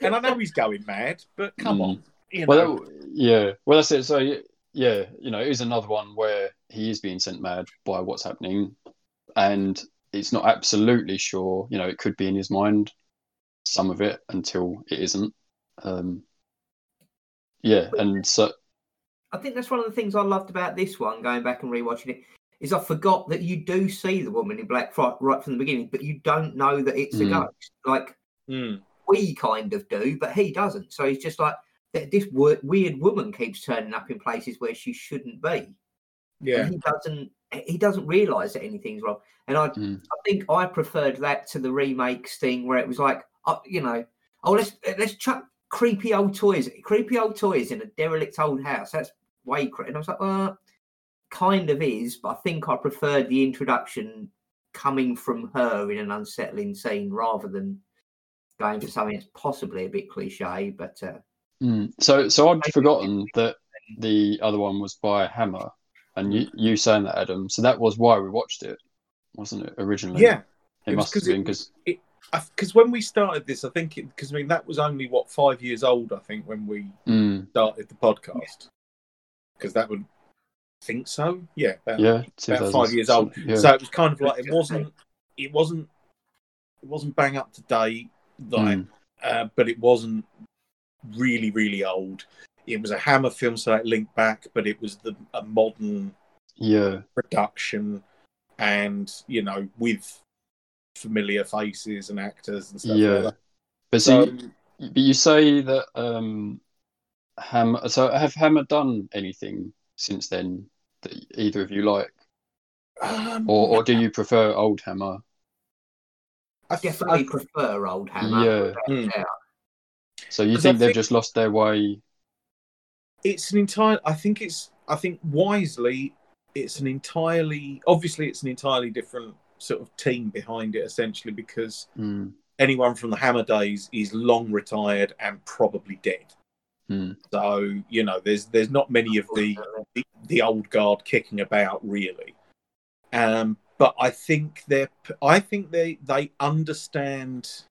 And I know he's going mad, but come Mm. on, you know. Well, that, yeah. Well, that's it. So yeah, you know, it is another one where he is being sent mad by what's happening, and it's not absolutely sure. You know, it could be in his mind, some of it until it isn't. Um, yeah, and so I think that's one of the things I loved about this one, going back and rewatching it, is I forgot that you do see the woman in black right, right from the beginning, but you don't know that it's a Mm. ghost. Like Mm. We kind of do, but he doesn't. So he's just like "Th- this weird woman keeps turning up in places where she shouldn't be. Yeah, and he doesn't he doesn't realize that anything's wrong and i Mm. i think i preferred that to the remakes thing where it was like uh, you know oh let's let's chuck creepy old toys creepy old toys in a derelict old house that's way creepy and i was like well kind of is but i think i preferred the introduction coming from her in an unsettling scene rather than going for something that's possibly a bit cliche but uh mm. so so I'd forgotten that the other one was by Hammer, and you you saying that Adam. So that was why we watched it, wasn't it originally? yeah. it it must have 'cause it- been because Because when we started this, I think because I mean that was only what five years old. I think when we mm, started the podcast because that would think so. Yeah, about, yeah, about five years old. Yeah. So it was kind of like it wasn't, it wasn't, it wasn't bang up to date, like, Mm. uh, but it wasn't really, really old. It was a Hammer film, so it linked back, but it was the a modern yeah, production. and you know with familiar faces and actors and stuff yeah. like that. But So see, but you say that um, Hammer. So have Hammer done anything since then that either of you like, um, or or do you prefer old Hammer? I Definitely I- prefer old Hammer. Yeah. without Mm. doubt. So you 'Cause I think they've think- just lost their way? it's an entire i think it's i think wisely it's an entirely obviously it's an entirely different sort of team behind it essentially because Mm, anyone from the hammer days is long retired and probably dead mm, so you know there's there's not many of the the, the old guard kicking about really um but i think they're i think they they understand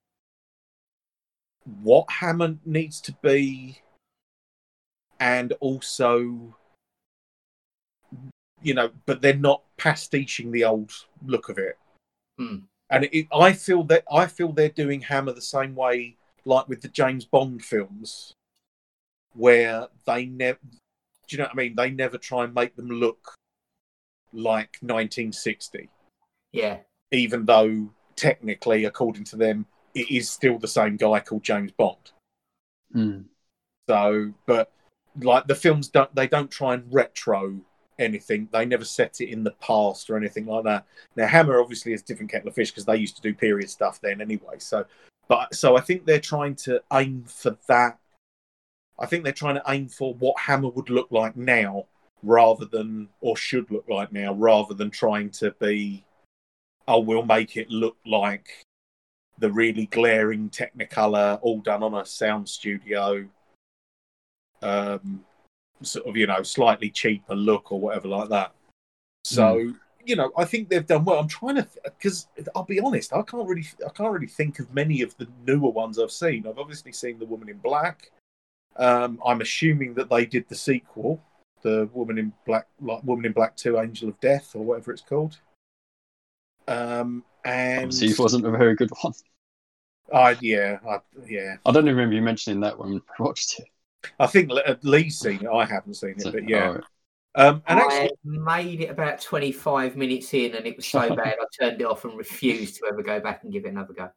what hammer needs to be and also you know but they're not pastiching the old look of it Hmm. and it, i feel that i feel they're doing hammer the same way like with the james bond films where they never do you know what i mean they never try and make them look like 1960 Yeah. even though technically according to them it is still the same guy called james bond. Mm. so but like the films don't they don't try and retro anything. They never set it in the past or anything like that. Now hammer obviously is a different kettle of fish because they used to do period stuff then anyway. So but so i think they're trying to aim for that. I think they're trying to aim for what hammer would look like now rather than or should look like now rather than trying to be oh we'll make it look like the really glaring technicolor all done on a sound studio um sort of you know slightly cheaper look or whatever like that. So you know i think they've done well. I'm trying to because i'll be honest i can't really i can't really think of many of the newer ones i've seen. I've obviously seen the woman in black. Um i'm assuming that they did the sequel the woman in black like woman in black 2 angel of death or whatever it's called um and Obviously, wasn't a very good one. I, yeah I, yeah I don't even remember you mentioning that when we watched it. i think Le- lee's seen it i haven't seen it So, but yeah alright. um and I actually made it about 25 minutes in and it was so bad I turned it off and refused to ever go back and give it another go.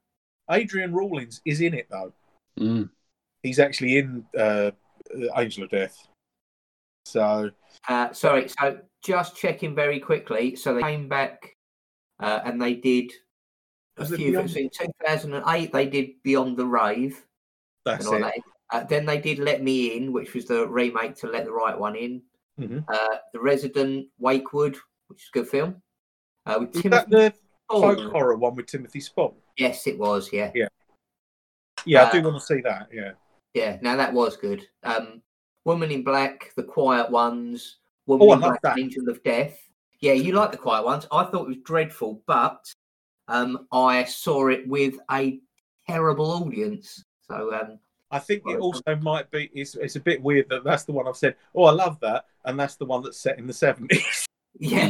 Adrian Rawlins is in it though. Mm, He's actually in uh, Angel of Death. So Uh, sorry, so just checking very quickly. So they came back uh, and they did a Was it few Beyond- things. In 2008, they did Beyond the Rave. that's it. that. Uh, then they did Let Me In, which was the remake to Let the Right One In. Mhm. Uh, the Resident Wakewood, which is a good film. Uh, with Is Timothy that the Spall. folk horror one with Timothy Spall? Yes, it was. Yeah, Yeah, Uh, I do want to see that. Yeah. yeah. Now that was good. Um, Woman in Black, The Quiet Ones, Woman Oh, in Black, that. Angel of Death. Yeah, you like The Quiet Ones. I thought it was dreadful, but um, I saw it with a terrible audience. So um, I think it Right. also might be. It's, it's a bit weird that that's the one I've said. Oh, I love that, and that's the one that's set in the seventies. yeah.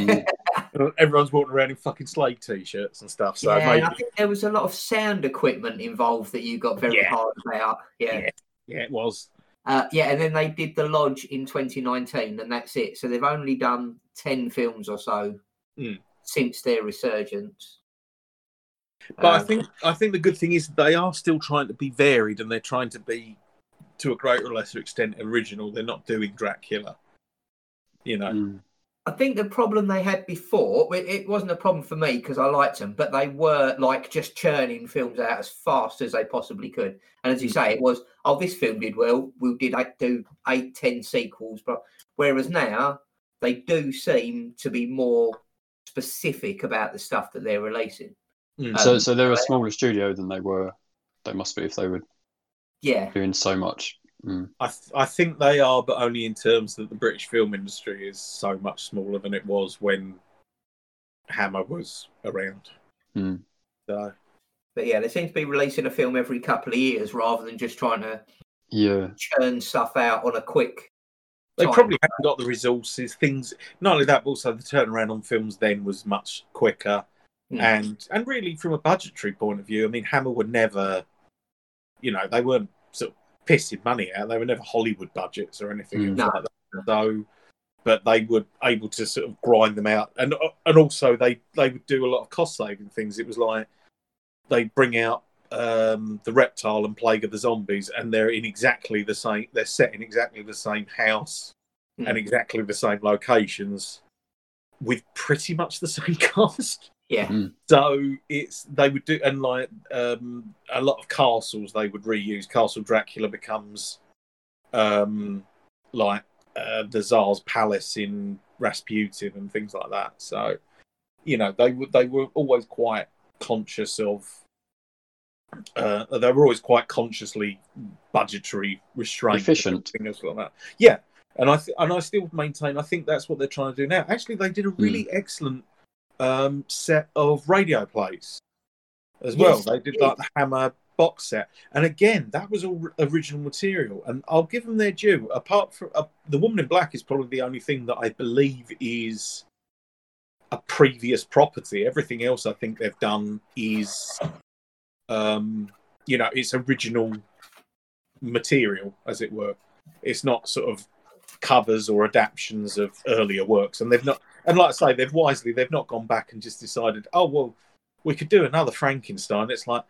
Mm. Everyone's walking around in fucking Slade t-shirts and stuff. So yeah, maybe, I think there was a lot of sound equipment involved that you got very Yeah. hard about. Yeah. Yeah. yeah, it was. Uh, yeah, and then they did The Lodge in 2019, and that's it. So they've only done 10 films or so Mm. since their resurgence. But I Um, think I think the good thing is they are still trying to be varied, and they're trying to be, to a greater or lesser extent, original. They're not doing Dracula. You know. mm. I think the problem they had before, it, it wasn't a problem for me because I liked them, but they were like just churning films out as fast as they possibly could. And as you say, it was, oh, this film did well. We did eight, do eight, ten sequels. But whereas now they do seem to be more specific about the stuff that they're releasing. Mm. So, Um, so they're a smaller studio than they were. They must be if they were Yeah, doing so much. Mm. I th- I think they are, but only in terms that the British film industry is so much smaller than it was when Hammer was around. Mm. So but yeah, they seem to be releasing a film every couple of years rather than just trying to Yeah, churn stuff out on a quick. they time. probably haven't got the resources. Things not only that, but also the turnaround on films then was much quicker. Mm. And and really, from a budgetary point of view, I mean, Hammer were never, you know, they weren't sort of pissing money out. They were never Hollywood budgets or anything Mm. No. like that. So but they were able to sort of grind them out, and and also they they would do a lot of cost saving things. It was like they bring out um, the reptile and plague of the zombies, and they're in exactly the same. They're set in exactly the same house Hmm. and exactly the same locations, with pretty much the same cast. Yeah. So it's they would do and like um, a lot of castles they would reuse. Castle Dracula becomes um, like uh, the Tsar's palace in Rasputin and things like that. So you know they were they were always quite conscious of. Uh, they were always quite consciously budgetary restraint, Efficient. things like that. Yeah, and I th- and I still maintain I think that's what they're trying to do now. Actually, they did a really excellent um, set of radio plays as well. Yes, they did. like the Hammer box set, and again, that was all original material. And I'll give them their due. Apart from uh, the Woman in Black, is probably the only thing that I believe is a previous property. Everything else, I think they've done is, um, you know, it's original material, as it were. It's not sort of covers or adaptations of earlier works, and they've not. And like I say, they've wisely they've not gone back and just decided, oh well, we could do another Frankenstein. It's like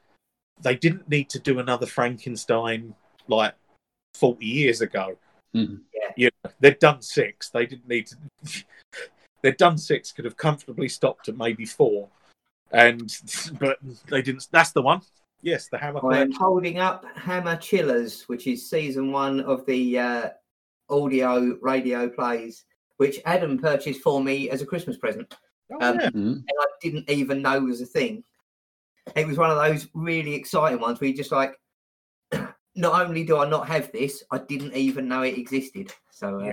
they didn't need to do another Frankenstein like forty years ago. Mhm. Yeah. You know, they've done six. They didn't need to. they'd done six. Could have comfortably stopped at maybe four, and but they didn't. That's the one. Yes, the Hammer. I am holding up Hammer Chillers, which is season one of the uh, audio radio plays, which Adam purchased for me as a Christmas present. Oh, um, yeah. Mhm. and I didn't even know was a thing. It was one of those really exciting ones where you just like, not only do I not have this, I didn't even know it existed. So, uh, Yeah.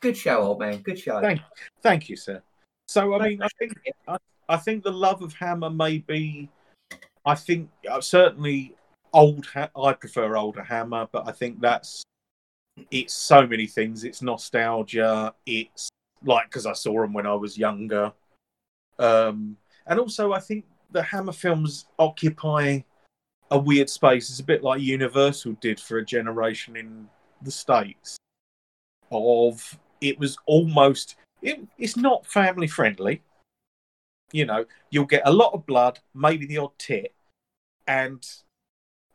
good show, old man. Good show. Thank, thank you, sir. So I No mean, I think I, I think the love of Hammer may be. I think uh, certainly old. Ha- I prefer older Hammer, but I think that's it's so many things. It's nostalgia. It's like because I saw them when I was younger, um, and also I think the Hammer films occupy a weird space. It's a bit like Universal did for a generation in the states. Of it was almost it, it's not family friendly. You know, you'll get a lot of blood, maybe the odd tit, and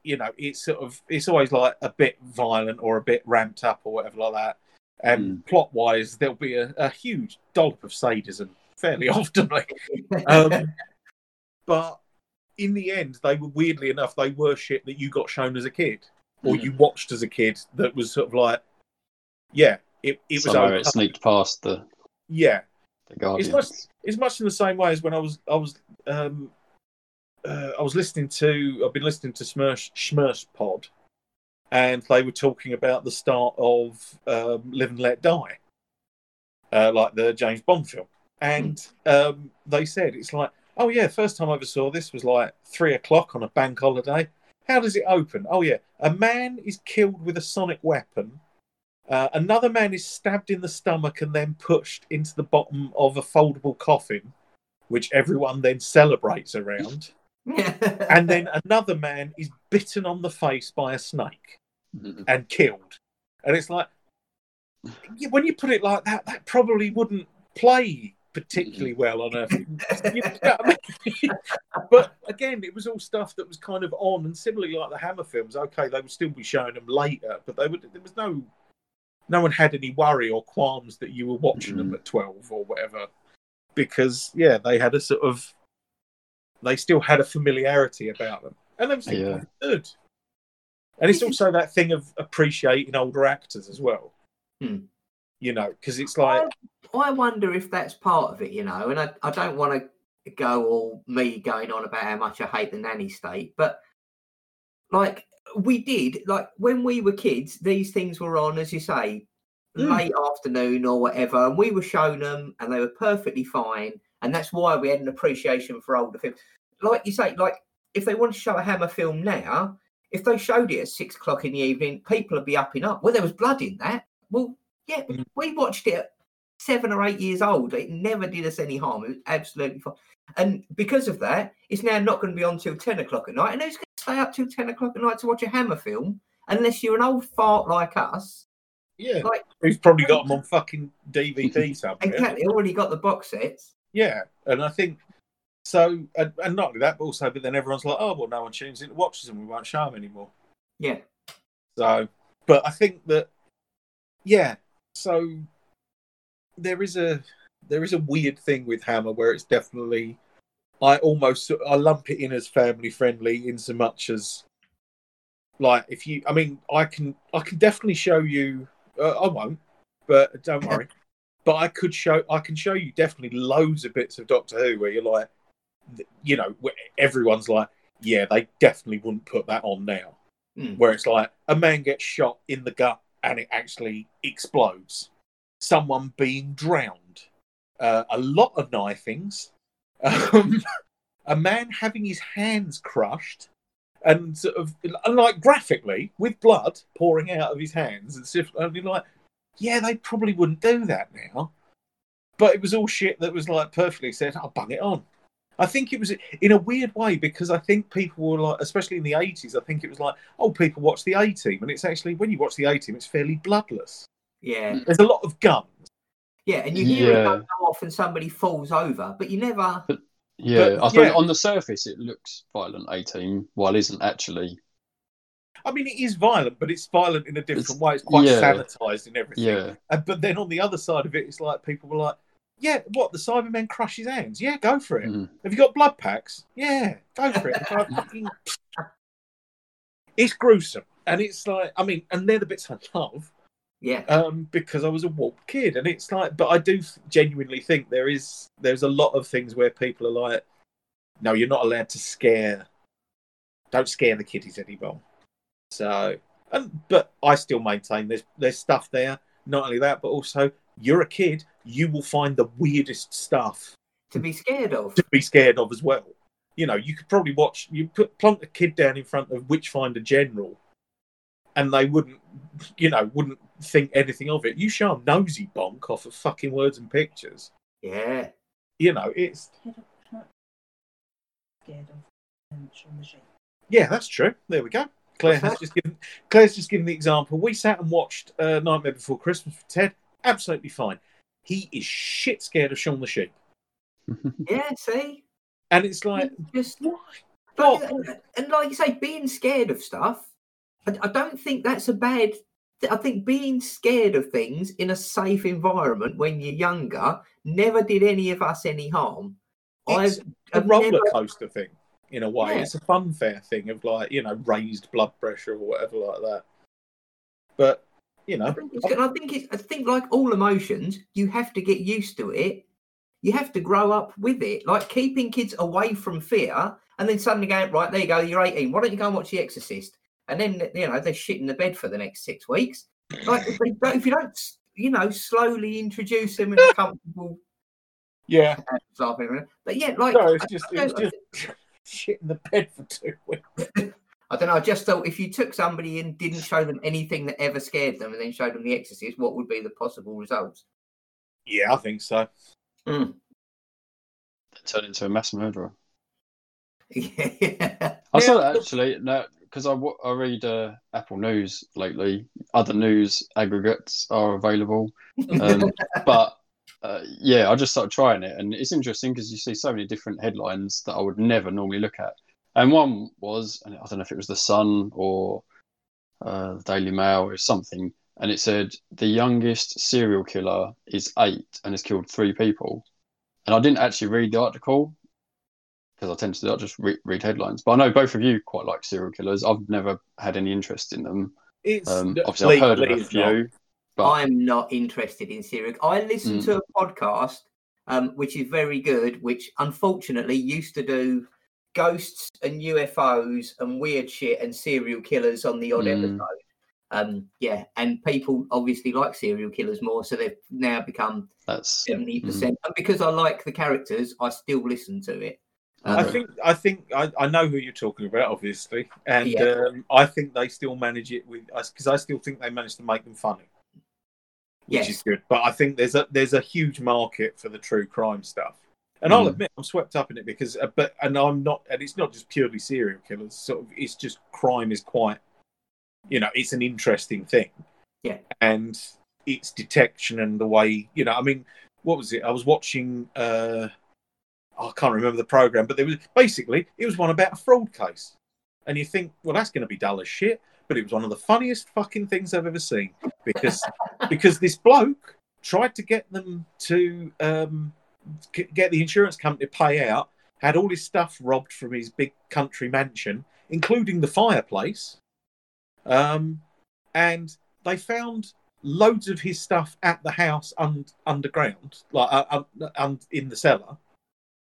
you know, it's sort of it's always like a bit violent or a bit ramped up or whatever like that. And plot wise, there'll be a, a huge dollop of sadism fairly often. Like, um, but in the end, they were weirdly enough, they were shit that you got shown as a kid or Mhm. you watched as a kid that was sort of like, yeah, it, it was okay. it sneaked past the, yeah. the Guardians. much- It's much in the same way as when I was I was um, uh, I was listening to I've been listening to SMERSH SMERSH Pod, and they were talking about the start of um, Live and Let Die, uh, like the James Bond film, and um, they said it's like, oh yeah, first time I ever saw this was like three o'clock on a bank holiday. How does it open? Oh yeah, a man is killed with a sonic weapon. Uh, another man is stabbed in the stomach and then pushed into the bottom of a foldable coffin, which everyone then celebrates around. And then another man is bitten on the face by a snake Mhm. and killed. And it's like, when you put it like that, that probably wouldn't play particularly well on Earth. you know I mean? but again, it was all stuff that was kind of on, and similarly like the Hammer films. Okay, they would still be showing them later, but they would. There was no, no one had any worry or qualms that you were watching them Mhm. at twelve or whatever, because yeah, they had a sort of, they still had a familiarity about them, and they were Yeah. quite good. And it's also that thing of appreciating older actors as well. Hmm. You know, because it's like, I wonder if that's part of it, you know, and I, I don't want to go all me going on about how much I hate the nanny state, but like we did, like when we were kids, these things were on, as you say, Mm. late afternoon or whatever, and we were shown them and they were perfectly fine. And that's why we had an appreciation for older films. Like you say, like if they want to show a Hammer film now, if they showed it at six o'clock in the evening, people would be upping up. Well, there was blood in that. Well, yeah, but Mm. we watched it at seven or eight years old. It never did us any harm. It was absolutely fine. And because of that, it's now not going to be on till 10 o'clock at night. And who's going to stay up till 10 o'clock at night to watch a Hammer film unless you're an old fart like us Yeah, Like he's probably got them on fucking DVD somewhere. exactly, already got the box sets. Yeah, and I think so, and, and not only that, but also, but then everyone's like, oh well, no one tunes in watches them, we won't show them anymore. Yeah, So, but I think that, yeah, so there is a there is a weird thing with Hammer where it's definitely, I almost I lump it in as family friendly in so much as, like, if you, I mean, I can I can definitely show you, uh, I won't, but don't worry, but I could show I can show you definitely loads of bits of Doctor Who where you're like, you know, everyone's like, yeah, they definitely wouldn't put that on now Hmm. where it's like a man gets shot in the gut and it actually explodes. Someone being drowned. Uh, a lot of knifings. Um, a man having his hands crushed. And sort of, and like graphically, with blood pouring out of his hands. And stuff, and like, yeah, they probably wouldn't do that now. But it was all shit that was like perfectly said, I'll bung it on. I think it was in a weird way because I think people were like, especially in the 80s, I think it was like, oh, people watch the A team. And it's actually, when you watch the A team, it's fairly bloodless. yeah, There's a lot of guns. yeah. And you hear it Yeah. how often somebody falls over, but you never. Yeah, But, I suppose yeah. on the surface it looks violent, 18, while isn't actually. I mean, it is violent, but it's violent in a different It's- way. It's quite yeah. sanitized and everything. Yeah, And, but then on the other side of it, it's like people were like, yeah, what? The Cybermen crush his hands? Yeah, go for it. Mhm. Have you got blood packs? Yeah, go for it. I fucking- it's gruesome. And it's like, I mean, and they're the bits I love. Yeah, um, because I was a warped kid, and it's like, but I do genuinely think there is there's a lot of things where people are like, no, you're not allowed to scare, don't scare the kiddies anymore. So, and but I still maintain there's there's stuff there. Not only that, but also you're a kid, you will find the weirdest stuff to be scared of. to be scared of as well. You know, you could probably watch you put plonk a kid down in front of Witchfinder General, and they wouldn't, you know, wouldn't think anything of it. You show 'em nosy bonk off of fucking words and pictures. Yeah, You know, it's Scared of Shaun the Sheep. yeah, that's true. There we go. Claire has just given Claire's just given the example. We sat and watched uh, Nightmare Before Christmas with Ted. Absolutely fine. He is shit scared of Shaun the Sheep, yeah. See, and it's like, just why? But, What? and, and like you say, being scared of stuff, I, I don't think that's a bad. I think being scared of things in a safe environment when you're younger never did any of us any harm. It's I've, a I've roller never- coaster thing in a way. Yeah. It's a fun fair thing of like you know raised blood pressure or whatever like that. But you I know, think, it's, I think it's. I think like all emotions, you have to get used to it. You have to grow up with it. Like keeping kids away from fear, and then suddenly going right there you go. You're 18. Why don't you go and watch The Exorcist? And then you know they're shit in the bed for the next six weeks. Like if, they don't, if you don't, you know, slowly introduce them in a comfortable. yeah. But yeah, like No, it's just I it's just shit in the bed for two weeks. I don't know. I just thought if you took somebody and didn't show them anything that ever scared them, and then showed them The Exorcist, what would be the possible results? Yeah, I think so. turn into a mass murderer. yeah. I saw that actually, no, because I, I read uh, Apple News lately. Other news aggregates are available, um, but uh, yeah, I just started trying it, and it's interesting because you see so many different headlines that I would never normally look at. And one was, and I don't know if it was the Sun or uh, the Daily Mail or something, and it said the youngest serial killer is eight and has killed three people. And I didn't actually read the article because I tend to not just re- read headlines. But I know both of you quite like serial killers. I've never had any interest in them. It's Um, obviously, I've heard of a legally not. Few. But I'm not interested in serial. I listen Mm. to a podcast um, which is very good, which unfortunately used to do ghosts and UFOs and weird shit and serial killers on the odd Mm. episode. Um, yeah, and people obviously like serial killers more, so they've now become that's seventy Mm. percent. And because I like the characters, I still listen to it. I think I think I, I know who you're talking about, obviously, and Yeah. um, I think they still manage it with us because I still think they manage to make them funny, which Yes. is good. But I think there's a there's a huge market for the true crime stuff, and I'll Mm. admit I'm swept up in it because, uh, but and I'm not, and it's not just purely serial killers. Sort of, it's just crime is quite, you know, it's an interesting thing. Yeah. and its detection and the way you know. I mean, what was it? I was watching. uh I can't remember the program, but there was basically it was one about a fraud case, and you think, well, that's going to be dull as shit. But it was one of the funniest fucking things I've ever seen because because this bloke tried to get them to um, get the insurance company to pay out, had all his stuff robbed from his big country mansion, including the fireplace, um, and they found loads of his stuff at the house un- underground, like uh, un- in the cellar.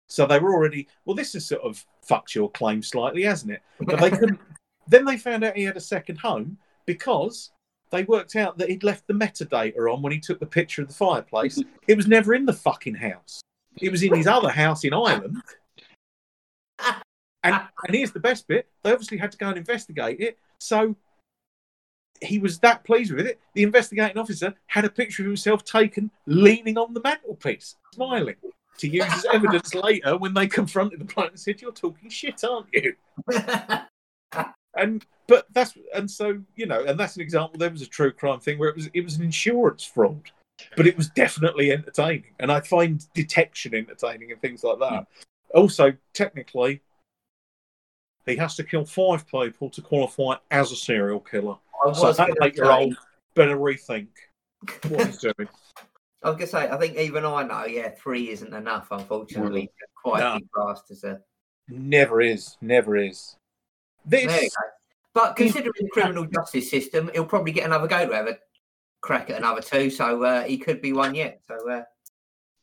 So they were already well. This has sort of fucked your claim slightly, hasn't it? But they couldn't. Then they found out he had a second home because they worked out that he'd left the metadata on when he took the picture of the fireplace. It was never in the fucking house. It was in his other house in Ireland. And, and here's the best bit: they obviously had to go and investigate it. So he was that pleased with it. The investigating officer had a picture of himself taken leaning on the mantelpiece, smiling, to use as evidence later when they confronted the bloke and said, "You're talking shit, aren't you?" And but that's and so you know, and that's an example. There was a true crime thing where it was it was an insurance fraud, but it was definitely entertaining, and I find detection entertaining and things like that. Hmm. Also, technically, he has to kill five people to qualify as a serial killer. I So was that eight year old better rethink what he's doing. I was gonna say, I think even I know, yeah, three isn't enough, unfortunately, quite No. classed as a. Never is, never is. There you This. But considering the criminal justice system, he'll probably get another go to have a crack at another two, so uh, he could be one yet. So uh,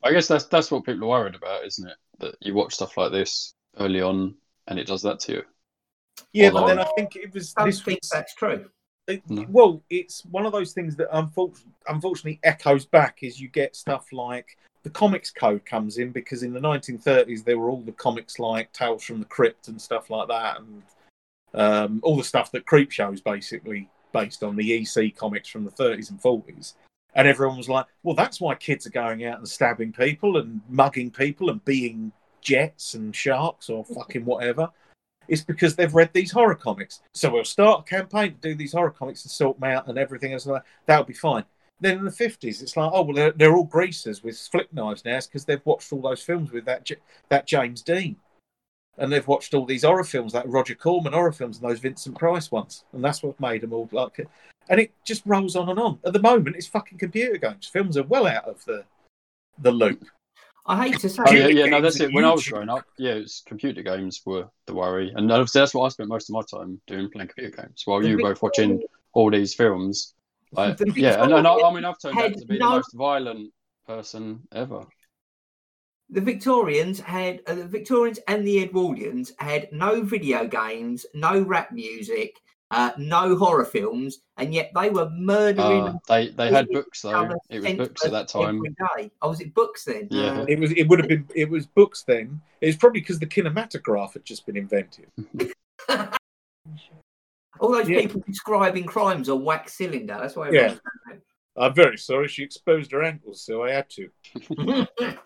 I guess that's that's what people are worried about, isn't it? That you watch stuff like this early on and it does that to you. yeah, but then I think it was I this think was that's true. It- No. Well, it's one of those things that unfortunately, unfortunately echoes back is you get stuff like the comics code comes in because in the 1930s there were all the comics like Tales from the Crypt and stuff like that, and um, all the stuff that Creepshow is basically based on the EC comics from the 30s and 40s. And everyone was like, "Well, that's why kids are going out and stabbing people and mugging people and being jets and sharks or fucking whatever." It's because they've read these horror comics. So we'll start a campaign to do these horror comics and sort them out and everything else like that. That'll be fine. Then in the 50s, it's like, oh, well, they're, they're all greasers with flip knives now because they've watched all those films with that, J- that James Dean. And they've watched all these horror films, like Roger Corman horror films and those Vincent Price ones. And that's what made them all like it. And it just rolls on and on. At the moment, it's fucking computer games. Films are well out of the the loop. I hate to say, Oh, yeah, yeah, no, that's it. When I was growing up, yeah, it was computer games were the worry, and that's what I spent most of my time doing, playing computer games. While The you both watching all these films, like, The yeah, and, and I, I mean, I've turned out to be no- the most violent person ever. The Victorians had uh, the Victorians and the Edwardians had no video games, no rap music, uh, no horror films, and yet they were murdering. Uh, they they had books though. other It was books at that time. Every day. Oh, was it books then? Yeah. Uh, It was. It would have been. It was books then. It was probably because the kinematograph had just been invented. all those Yeah. people describing crimes on wax cylinder. That's why. Yeah. I'm very sorry. She exposed her ankles, so I had to.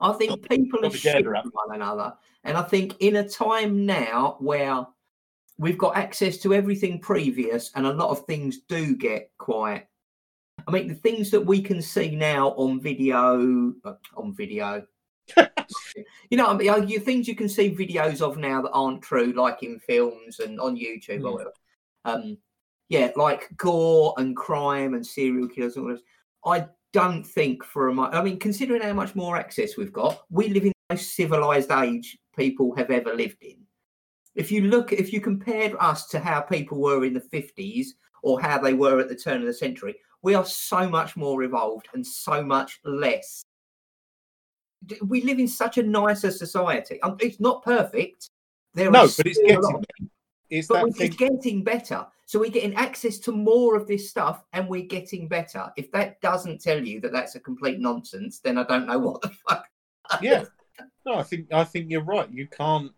I think people are Put the gander shitting up. one another, and I think in a time now where we've got access to everything previous, and a lot of things do get quiet. I mean, the things that we can see now on video, uh, on video, you know, I mean, you things you can see videos of now that aren't true, like in films and on YouTube or Mm. whatever. Um, yeah, like gore and crime and serial killers and all this. I don't think for a moment. I mean, considering how much more access we've got, we live in the most civilized age people have ever lived in. If you look, if you compare us to how people were in the 50s or how they were at the turn of the century, we are so much more evolved and so much less. We live in such a nicer society. Um, It's not perfect. There No, is but it's getting. It's but that we- thing. it's getting better. So we're getting access to more of this stuff and we're getting better. If that doesn't tell you that that's a complete nonsense, then I don't know what the fuck. Yeah. No, I think I think you're right. You can't.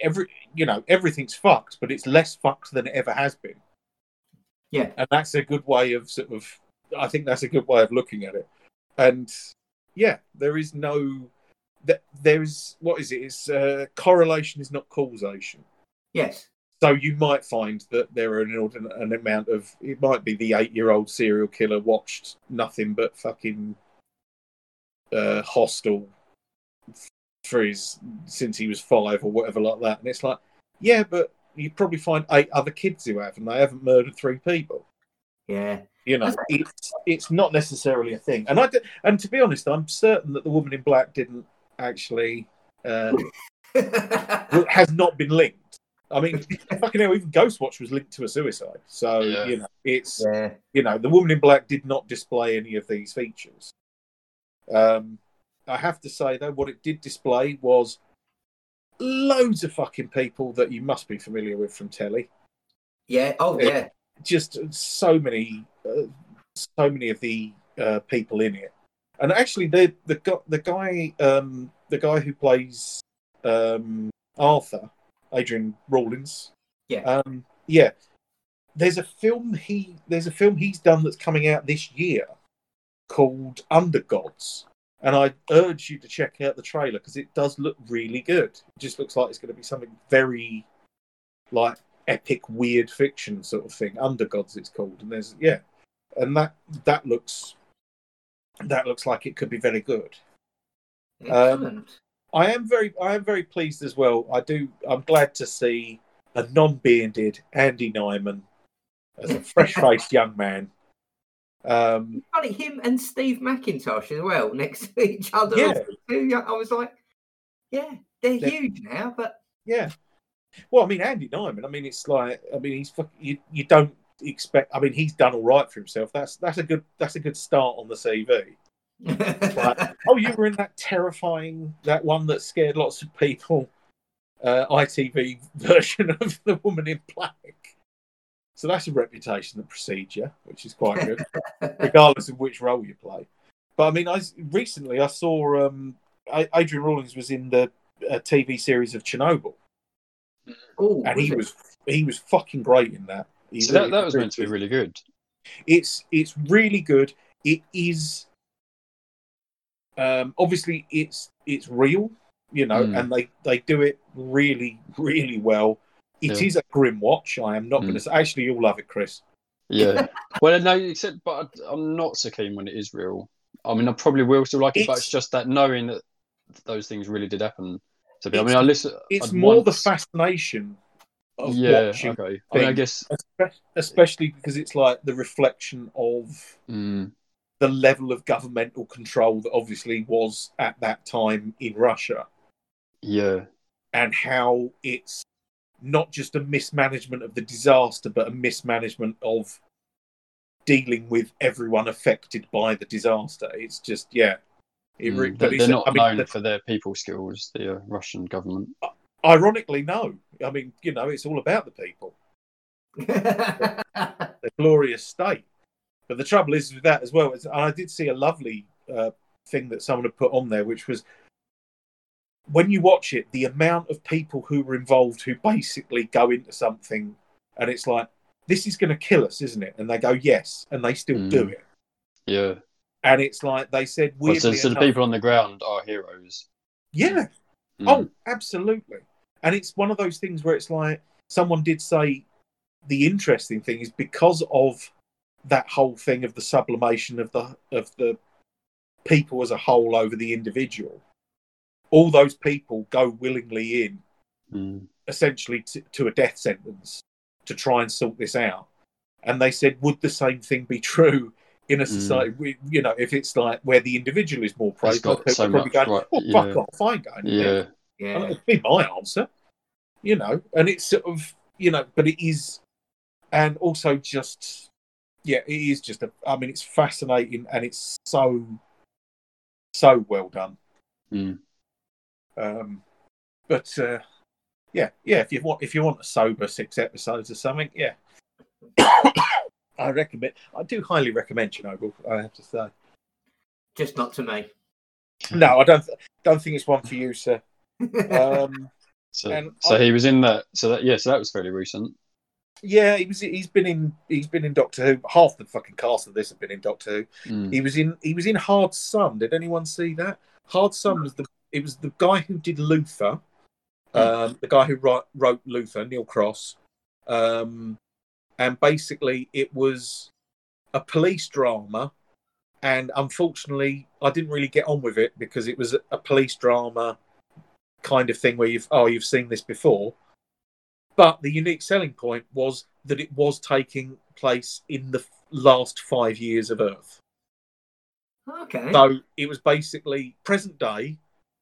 Every you know everything's fucked, but it's less fucked than it ever has been. Yeah. and that's a good way of sort of. I think that's a good way of looking at it. And yeah, there is no. That there is what is it? It's uh, correlation is not causation. Yes. So you might find that there are an inordinate an amount of it might be the eight year old serial killer watched nothing but fucking uh, hostel for his since he was five or whatever like that, and it's like, yeah, but you probably find eight other kids who have, and they haven't murdered three people. Yeah. You know, it's it's not necessarily a thing. And I and to be honest, I'm certain that the woman in black didn't actually uh, has not been linked. I mean, fucking hell, even Ghostwatch was linked to a suicide. So Yeah. you know, it's yeah. you know, the woman in black did not display any of these features. Um, I have to say though, what it did display was loads of fucking people that you must be familiar with from telly. Yeah. Oh, yeah. Just so many, uh, so many of the uh, people in it, and actually, the the the guy, um, the guy who plays um, Arthur, Adrian Rawlins. Yeah. Um, yeah. There's a film he there's a film he's done that's coming out this year called Under Gods, And I urge you to check out the trailer because it does look really good. It just looks like it's going to be something very like epic weird fiction sort of thing. Under Gods, it's called. And there's yeah. And that that looks that looks like it could be very good. Excellent. I am very I am very pleased as well. I do I'm glad to see a non-bearded Andy Nyman as a fresh-faced young man. Um, Funny, him and Steve McIntosh as well next to each other. Yeah. I was like, yeah, they're They're- huge now, but yeah. Well, I mean Andy Nyman. I mean it's like I mean he's you you don't expect. I mean he's done all right for himself. That's that's a good that's a good start on the CV. Like, oh, you were in that terrifying that one that scared lots of people. Uh, ITV version of the Woman in Black. So that's a reputation that precedes you, which is quite good, regardless of which role you play. But I mean, I recently I saw um, Adrian Rawlins was in the uh, TV series of Chernobyl, oh, and he it? was he was fucking great in that. He So that, that was meant to be really good. it's it's really good. It is um, obviously it's it's real, you know, Mm. and they they do it really really well. It is Yeah. a grim watch. I am not Mm. going to say. Actually, you'll love it, Chris. Yeah. well, no, except, but I- I'm not so keen when it is real. I mean, I probably will still like it, but It's- it's just that knowing that those things really did happen to me. I mean, I listen. It's I'd more the fascination of Yeah. watching, Okay. I mean, I guess. especially because it's like the reflection of Mm, the level of governmental control that obviously was at that time in Russia. yeah. and how it's not just a mismanagement of the disaster, but a mismanagement of dealing with everyone affected by the disaster. It's just, yeah. It Mm, but they- it's, they're not I mean, known the- for their people skills, the uh, Russian government. ironically, no. I mean, you know, it's all about the people, the glorious state. But the trouble is with that as well. Is, and I did see a lovely uh, thing that someone had put on there, which was when you watch it, the amount of people who were involved who basically go into something and it's like, this is going to kill us, isn't it? And they go, yes, and they still Mm. do it. Yeah. And it's like they said, Well, weirdly so, so the enough- people on the ground are heroes. yeah, Mm, Oh, absolutely. And it's one of those things where it's like someone did say the interesting thing is because of that whole thing of the sublimation of the of the people as a whole over the individual. All those people go willingly in mm, essentially to, to a death sentence to try and sort this out. And they said, would the same thing be true in a Mm. society, we- you know, if it's like where the individual is more praised? people so probably much going, right, oh, fuck yeah. off, I ain't going in yeah. Yeah. It'd be my answer, you know. And it's sort of, you know, but it is, and also just, yeah, it is just a. I mean, it's fascinating and it's so, so well done. Mm. Um, but uh, yeah, yeah. If you want, if you want a sober six episodes or something, yeah, I recommend. I do highly recommend Chernobyl. I have to say. Just not to me. No, I don't. Don't think it's one for you, sir. Um, So, so I- he was in that. So that yeah. So that was fairly recent. Yeah, he was. He's been in. He's been in Doctor Who. Half the fucking cast of this have been in Doctor Who. Mm. He was in. He was in Hard Sun. Did anyone see that? Hard Sun was the. It was the guy who did Luther. Um, the guy who wrote, wrote Luther, Neil Cross, um, and basically it was a police drama. And unfortunately, I didn't really get on with it because it was a police drama kind of thing where you've oh you've seen this before. But the unique selling point was that it was taking place in the last five years of Earth. Okay. So it was basically present day,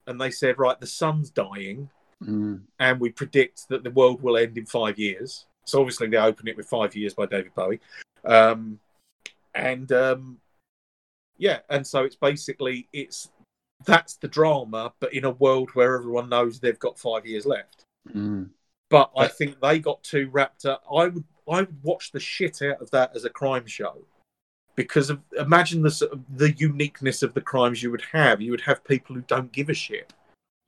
and they said, right, the sun's dying, Mm. and we predict that the world will end in five years. So obviously they open it with five years by David Bowie, um, and um, yeah, and so it's basically it's that's the drama, but in a world where everyone knows they've got five years left. Mm. But I think they got too wrapped up. I would I would watch the shit out of that as a crime show because of imagine the sort of the uniqueness of the crimes you would have. You would have people who don't give a shit.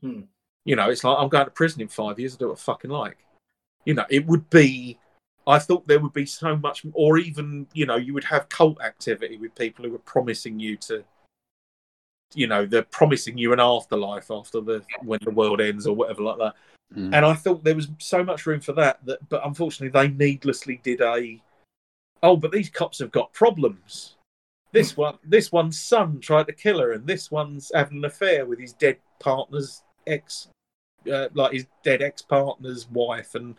Hmm. You know, it's like I'm going to prison in five years. I do what I fucking like. You know, it would be. I thought there would be so much, or even you know, you would have cult activity with people who were promising you to. You know, they're promising you an afterlife after the when the world ends or whatever like that Mm. and I thought there was so much room for that. That, but unfortunately, they needlessly did a. Oh, but these cops have got problems. This one, this one's son tried to kill her, and this one's having an affair with his dead partner's ex, uh, like his dead ex partner's wife, and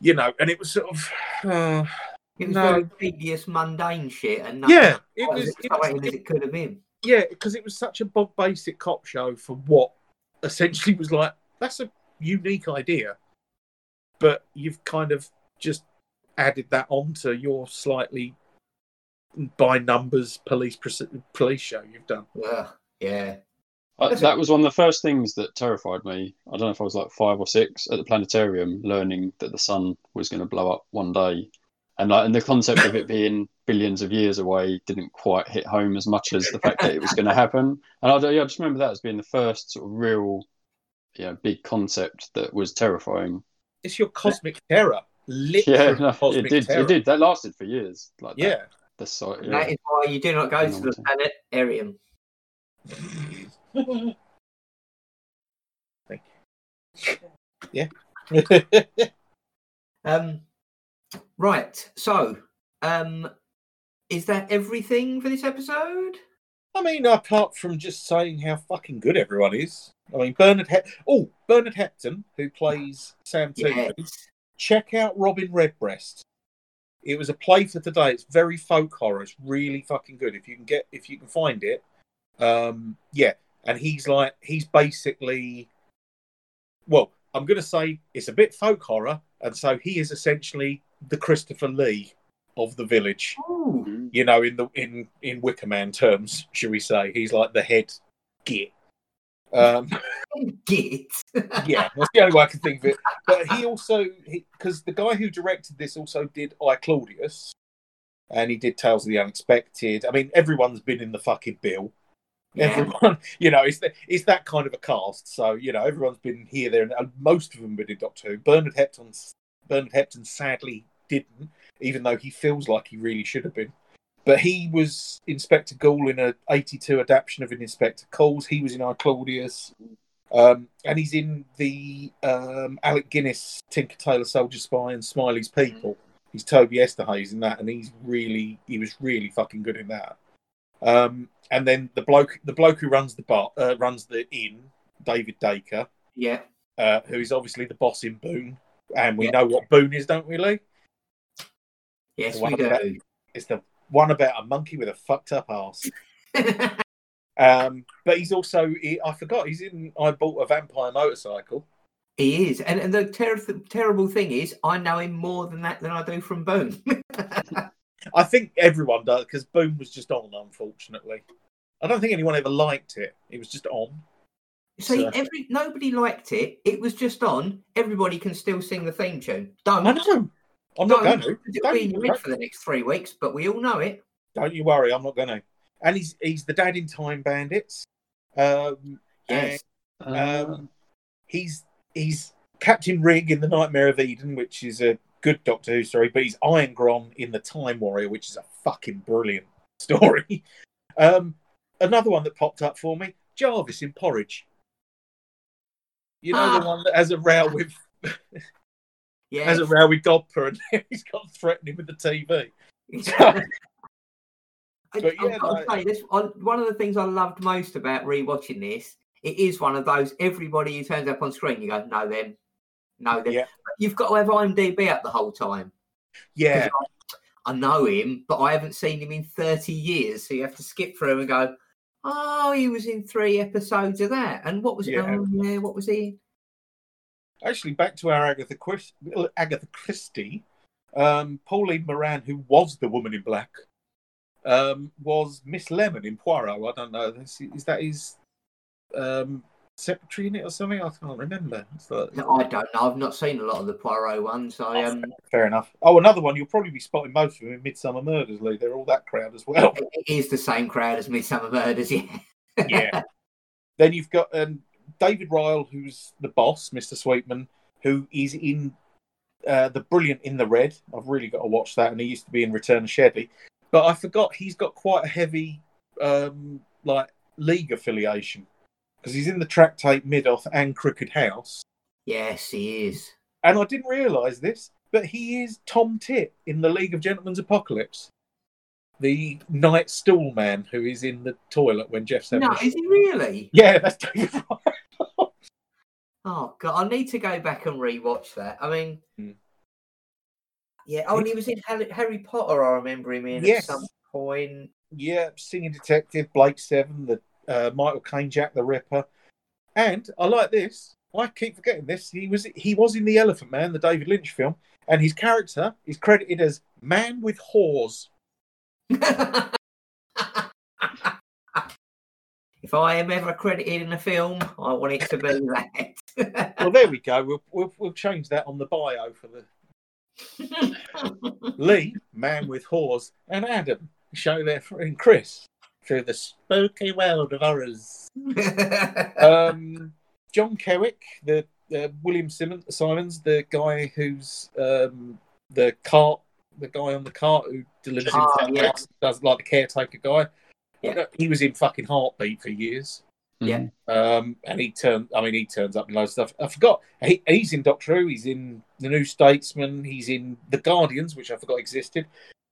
you know, and it was sort of, uh, it was no. very tedious, mundane shit, and nothing yeah, it was, as it was exciting as it could have been. yeah, because it was such a bog basic cop show for what essentially was like that's a unique idea, but you've kind of just added that onto your slightly by numbers police police show you've done. Ugh, yeah. Uh, That's- that was one of the first things that terrified me. I don't know if I was like five or six at the planetarium, learning that the sun was going to blow up one day, and like, and the concept of it being billions of years away didn't quite hit home as much as the fact that it was going to happen. And I, yeah, I just remember that as being the first sort of real, yeah, big concept that was terrifying. It's your cosmic terror, literally Yeah, no, cosmic it did. terror. It did. That lasted for years. Like that, Yeah. the site. And Yeah. is why you do not go to the Long planetarium. Thank you. Yeah. Um, right. So, um, is that everything for this episode? I mean, apart from just saying how fucking good everyone is. I mean, Bernard. He- oh, Bernard Hepton, who plays Sam Toovey. Yes. check out Robin Redbreast. It was a play for today. It's very folk horror. It's really fucking good. If you can get, if you can find it, um, yeah. And he's like, he's basically, well, I'm going to say it's a bit folk horror, and so he is essentially the Christopher Lee of the village. Ooh. You know, in the in in Wicker Man terms, should we say? He's like the head git. Um, Git. yeah, that's the only way I can think of it. But he also, because the guy who directed this also did I Claudius, and he did Tales of the Unexpected. I mean, everyone's been in the fucking bill. Yeah. Everyone, you know, it's the, it's that kind of a cast. So you know, everyone's been here, there, and and most of them been in Doctor Who. Bernard Hepton, Bernard Hepton, sadly didn't, even though he feels like he really should have been. But he was Inspector Goole in a '82 adaptation of an Inspector Calls. He was in I Claudius. Um, and he's in the um, Alec Guinness Tinker Tailor Soldier Spy and Smiley's People. He's Toby Esterhazy in that, and he's really he was really fucking good in that. Um, and then the bloke the bloke who runs the bar uh, runs the inn, David Daker, Yeah. uh, who is obviously the boss in Boon, and we Yeah. know what Boon is, don't we, Lee? Yes, One we do. It's the one about a monkey with a fucked up ass. Um, but he's also he, I forgot he's in I bought a vampire motorcycle. he is, and, and the ter- terrible thing is, I know him more than that than I do from Boon. I think everyone does because Boon was just on, unfortunately. I don't think anyone ever liked it. It was just on. See, So- every nobody liked it. It was just on. Everybody can still sing the theme tune. Don't. I know. I'm not Don't. going to. It'll be in your Don't, head for the next three weeks, but we all know it. don't you worry. I'm not going to. And he's he's the dad in Time Bandits. Um, Yes. Uh, um, he's he's Captain Rigg in the Nightmare of Eden, which is a good Doctor Who story, but he's Irongron in the Time Warrior, which is a fucking brilliant story. Um, another one that popped up for me: Jarvis in Porridge. You know the Ah. one that has a row with. Yeah. has a with Godber, and he's got threatening with the TV. I, But yeah, I've got to like- say, this I, one of the things I loved most about rewatching this. It is one of those everybody who turns up on screen, you go, know them, know them. Yeah. You've got to have IMDb up the whole time. Yeah. I, I know him, but I haven't seen him in 30 years. So you have to skip through and go, oh, he was in three episodes of that. And what was it? Yeah. Oh, yeah, what was he? Actually, back to our Agatha, Chris, Agatha Christie, um, Pauline Moran, who was the woman in black, um, was Miss Lemon in Poirot. I don't know. Is, is that his um, secretary in it or something? I can't remember. Like- I don't know. I've not seen a lot of the Poirot ones. I um, Fair enough. Oh, another one. You'll probably be spotting most of them in Midsomer Murders, Lee. They're all that crowd as well. it is the same crowd as Midsomer Murders. Yeah. yeah. Then you've got um, David Ryall, who's the boss, Mr. Sweetman, who is in uh, the brilliant In the Red. I've really got to watch that, and he used to be in Return of Chevy. But I forgot he's got quite a heavy um, like league affiliation because he's in the Tractate Middoth and Crooked House. Yes, he is. And I didn't realise this, but he is Tom Tit in the League of Gentlemen's Apocalypse. The night stool man who is in the toilet when Jeff No, is he really? Yeah, that's David Ryall. Oh god, I need to go back and rewatch that. I mean, Hmm. yeah. Oh, and he was in Harry, Harry Potter. I remember him in Yes. at some point. Yeah, Singing Detective, Blake Seven, the uh, Michael Caine, Jack the Ripper, and I like this. I keep forgetting this. He was he was in the Elephant Man, the David Lynch film, and his character is credited as Man with Whores. if I am ever credited in a film, I want it to be that. Well, there we go. We'll we'll, we'll change that on the bio for the Lee, Man with Whores, and Adam show their friend Chris through the spooky world of horrors. um, John Kerrick, the uh, William Simmons, Simons, the guy who's um, the cart, the guy on the cart who delivers Ah, in yeah. does like the caretaker guy. Yeah. He was in fucking Heartbeat for years. Yeah. Um, and he turned. I mean, he turns up in loads of stuff. I forgot. He, he's in Doctor Who. He's in the New Statesman. He's in the Guardians, which I forgot existed,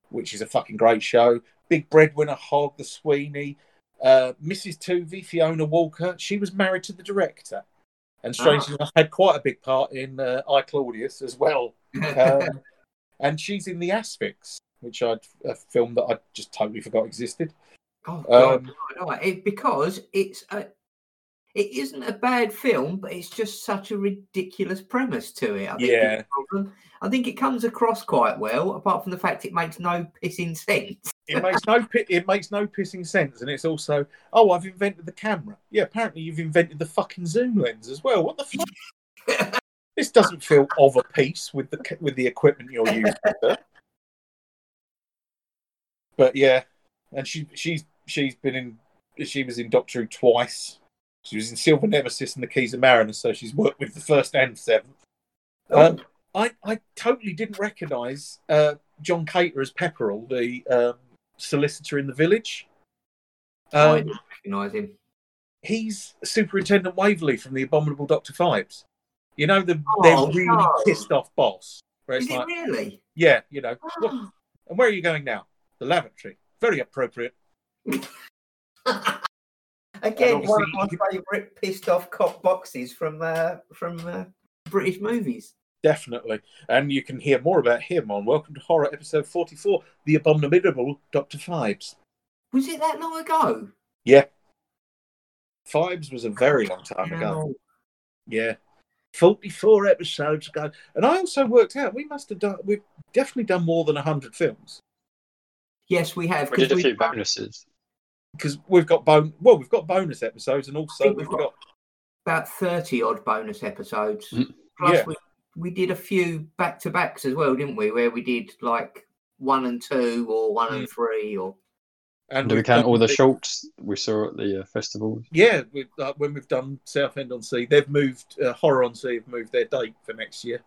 which is a fucking great show. Big Breadwinner, Hog, The Sweeney, uh, Mrs. Toovey, Fiona Walker. She was married to the director, and strangely enough, had quite a big part in uh, I Claudius as well. Um, and she's in The Asphyx, which I'd a film that I just totally forgot existed. oh, God, Um, no, no, it, because it's a, it isn't a bad film, but it's just such a ridiculous premise to it. I think Yeah. it's the problem. I think it comes across quite well, apart from the fact it makes no pissing sense. it makes no it makes no pissing sense, and it's also oh I've invented the camera. Yeah, apparently you've invented the fucking zoom lens as well. What the fuck? this doesn't feel of a piece with the with the equipment you're using. But yeah, and she she's she's been in she was in Doctor Who twice. She was in Silver Nemesis and the Keys of Marinus, so she's worked with the first and seventh. Um, I, I totally didn't recognise uh, John Cater as Pepperell, the um, solicitor in the village. I Um, don't recognise him. he's Superintendent Waverley from the Abominable Doctor Phibes. You know the Oh, they're really no. pissed off boss. Where it's Is it like, really? yeah, you know, "What- and where are you going now? The lavatory. Very appropriate. Again, one of my favourite pissed off cop boxes from uh, from uh, British movies. Definitely. And you can hear more about him on Welcome to Horror episode 44, The Abominable Dr. Phibes. Was it that long ago? Yeah. Phibes was a very long time ago. Yeah. 44 episodes ago. And I also worked out we must have done, we've definitely done more than 100 films Yes, we have. We 'cause did a few bonuses. Because we've got bone, well, we've got bonus episodes and also we've we've got, about 30 odd bonus episodes. Mm. Plus, Yeah. we, we did a few back to backs as well, didn't we? Where we did like one and two or one and three or. and Do we count all the the- shorts we saw at the uh, festivals? Yeah, we, uh, when we've done Southend on Sea, they've moved, uh, Horror on Sea have moved their date for next year.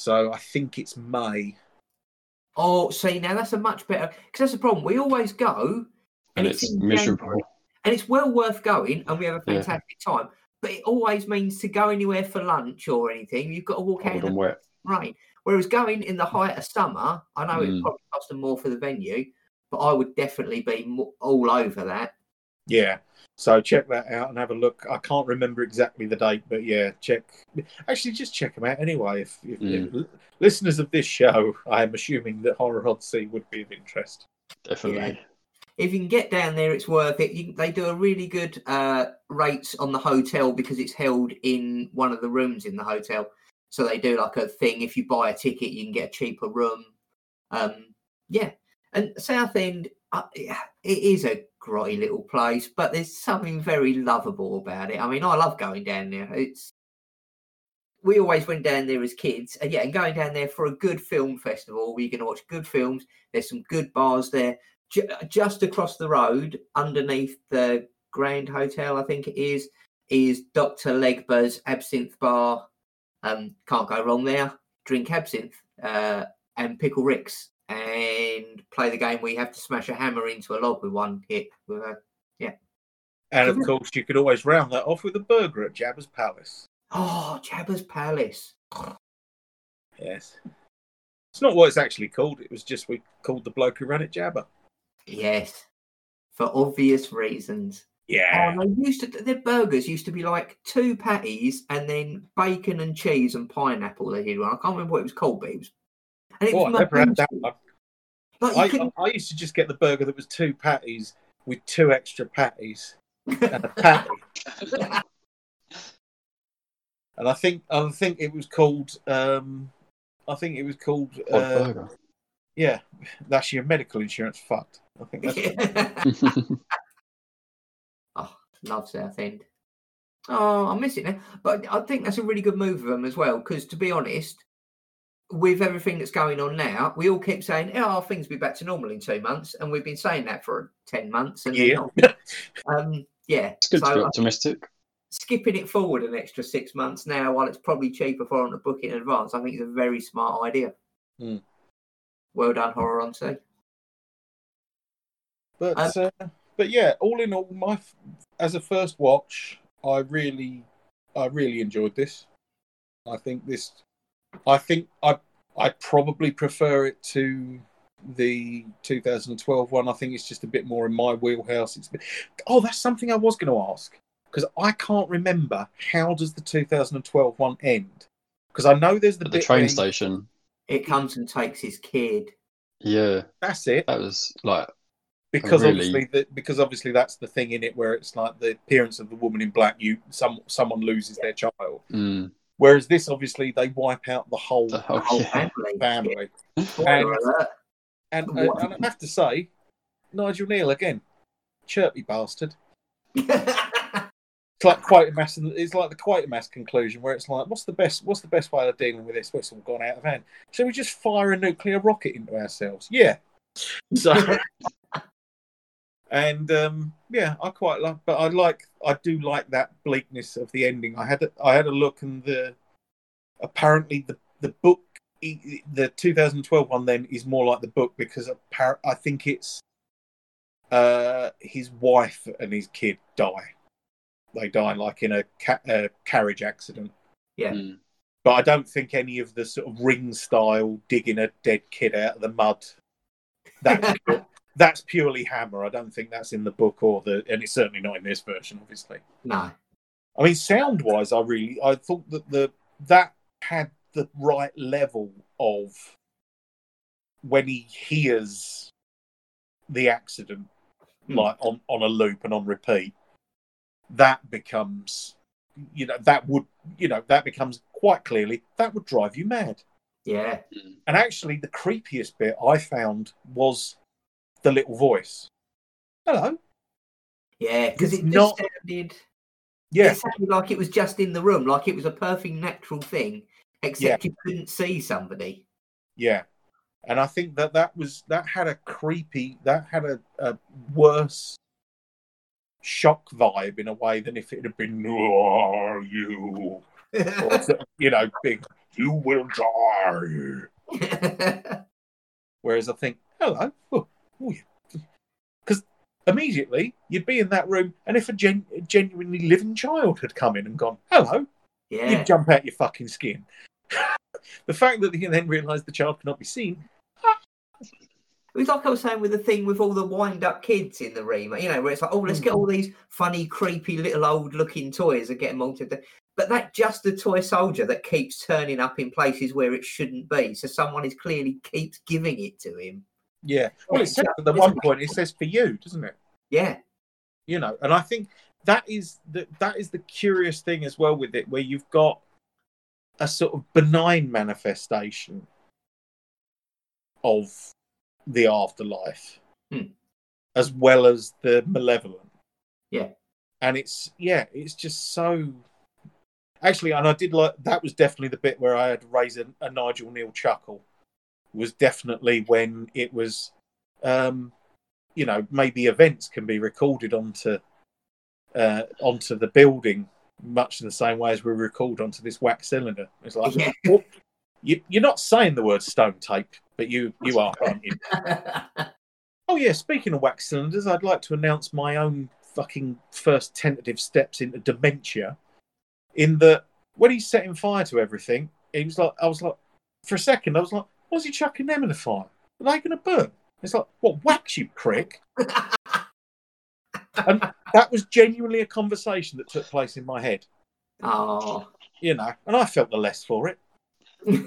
So I think it's May. Oh, see, now that's a much better. Because that's the problem. We always go And it's it's miserable. January, and it's well worth going and we have a Yeah. fantastic time. But it always means to go anywhere for lunch or anything, you've got to walk out Cold in and the wet. rain. Whereas going in the height of summer, I know it Mm. probably cost them more for the venue, but I would definitely be all over that. Yeah. So check that out and have a look. I can't remember exactly the date, but yeah, check. Actually, just check them out anyway. If, if, if Mm. listeners of this show, I am assuming that Horror on Sea would be of interest. Definitely. If you can get down there, it's worth it. You, they do a really good uh, rates on the hotel because it's held in one of the rooms in the hotel. So they do like a thing. If you buy a ticket, you can get a cheaper room. Um, yeah, and Southend, uh, it is a grotty little place, but there's something very lovable about it. I mean, I love going down there. It's we always went down there as kids, and yeah, and going down there for a good film festival where you can watch good films. There's some good bars there. Ju- just across the road, underneath the Grand Hotel, I think it is, is Dr. Legba's Absinthe Bar. Um, can't go wrong there. Drink absinthe uh, and pickle ricks and play the game where you have to smash a hammer into a log with one hit. With a... And of course, you could always round that off with a burger at Jabba's Palace. Oh, Jabba's Palace. Yes. It's not what it's actually called. It was just we called the bloke who ran it Jabba. Yes, for obvious reasons. Yeah. Oh, they used to. Their burgers used to be like two patties and then bacon and cheese and pineapple. They did one. I can't remember what it was called, but it was. And it Oh, I was never had that one. Like I, couldn't. I used to just get the burger that was two patties with two extra patties and a patty. and I think I think it was called um I think it was called uh, burger. yeah, that's your medical insurance fucked. I think that's oh, love Southend. Oh, I miss it now. But I think that's a really good move of them as well. Because to be honest, with everything that's going on now, we all keep saying, "Oh, things will be back to normal in two months," and we've been saying that for ten months. And yeah. not. um, yeah. it's good to be So I optimistic. skipping it forward an extra six months now, while it's probably cheaper for them to book in advance, I think is a very smart idea. Hmm. Well done, horror on sea. But Um, uh, but yeah, all in all, my as a first watch, I really I really enjoyed this. I think this, I think I I probably prefer it to the 2012 one. I think it's just a bit more in my wheelhouse. It's a bit, oh, that's something I was going to ask because I can't remember how does the 2012 one end because I know there's the At the train station. It comes and takes his kid. Yeah, That's it. that was like because really- obviously the, because obviously that's the thing in it where it's like the appearance of the woman in black you some someone loses their child. Mm, whereas this obviously they wipe out the whole the The whole whole yeah. family. family. And, and, What? and i have to say nigel kneale again chirpy bastard. It's like quatermass it's like the quatermass conclusion where it's like what's the best what's the best way of dealing with this? It's all gone out of hand. Shall we just fire a nuclear rocket into ourselves? Yeah. So and um, yeah, I quite like, but I like, I do like that bleakness of the ending. I had, a, I had a look, and the apparently the the book, the 2012 one, then is more like the book because appar- I think it's uh, his wife and his kid die. They die like in a, ca- a carriage accident. Yeah. Mm. But I don't think any of the sort of ring style digging a dead kid out of the mud. That's that's purely Hammer. I don't think that's in the book or the, and it's certainly not in this version, obviously. no. I mean, sound wise, I really I thought that the that had the right level of when he hears the accident Hmm. like on on a loop and on repeat. That becomes, you know, that would you know that becomes quite clearly that would drive you mad. Yeah. Mm. And actually, the creepiest bit I found was the little voice. Hello. Yeah. Because it just not- sounded. Yeah, It sounded like it was just in the room, like it was a perfect natural thing, except you couldn't see somebody. yeah. And I think that that was that had a creepy, that had a, a worse shock vibe in a way than if it had been "Who are you?" or you know, big "You will die." Whereas I think, hello, Oh, because immediately you'd be in that room, and if a gen- genuinely living child had come in and gone, hello, yeah. you'd jump out your fucking skin. the fact that he then realised the child cannot be seen. Ah. It was like I was saying with the thing with all the wind up kids in the remake, you know, where it's like, oh, let's get all mm. these funny, creepy little old looking toys and get them all to. The... But that just the toy soldier that keeps turning up in places where it shouldn't be. So someone is clearly keeps giving it to him. Yeah. Well, it says at the one point it says for you, doesn't it? Yeah. You know, and I think that is the that is the curious thing as well with it, where you've got a sort of benign manifestation of the afterlife, Hmm. as well as the malevolent. Yeah. and it's yeah, it's just so. Actually, and I did like that was definitely the bit where I had to raise a, a Nigel Kneale chuckle. Was definitely when it was, um, you know, maybe events can be recorded onto uh, onto the building, much in the same way as we record onto this wax cylinder. It's like, Yeah. well, you, you're not saying the word stone tape, but you you are, aren't you? Oh yeah, speaking of wax cylinders, I'd like to announce my own fucking first tentative steps into dementia. In that, when he's setting fire to everything, he was like, I was like, for a second, I was like, what's he chucking them in the fire? Are they going to burn? It's like, what wax you prick? And that was genuinely a conversation that took place in my head, oh. you know, and I felt the less for it.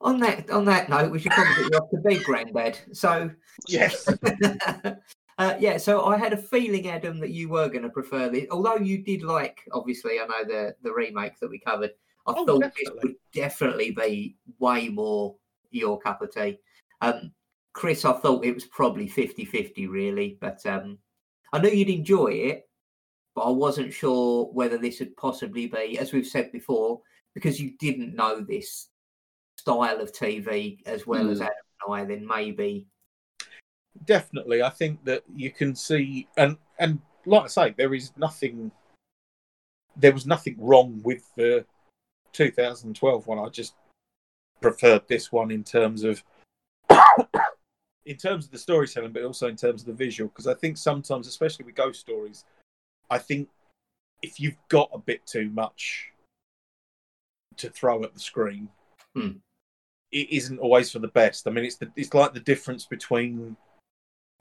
on that on that note, we should probably get you off to bed, Grandad. So Yes. uh, yeah, so I had a feeling, Adam, that you were going to prefer this. Although you did like, obviously, I know the the remake that we covered. I Oh, thought definitely. this would definitely be way more your cup of tea. Um, Chris, I thought it was probably 50-50 really, but um, I knew you'd enjoy it, but I wasn't sure whether this would possibly be, as we've said before, because you didn't know this style of TV as well as Mm. Adam and I, then maybe definitely i think that you can see and and like i say there is nothing there was nothing wrong with the 2012 one i just preferred this one in terms of in terms of the storytelling but also in terms of the visual because i think sometimes especially with ghost stories i think if you've got a bit too much to throw at the screen Hmm. it isn't always for the best i mean it's the it's like the difference between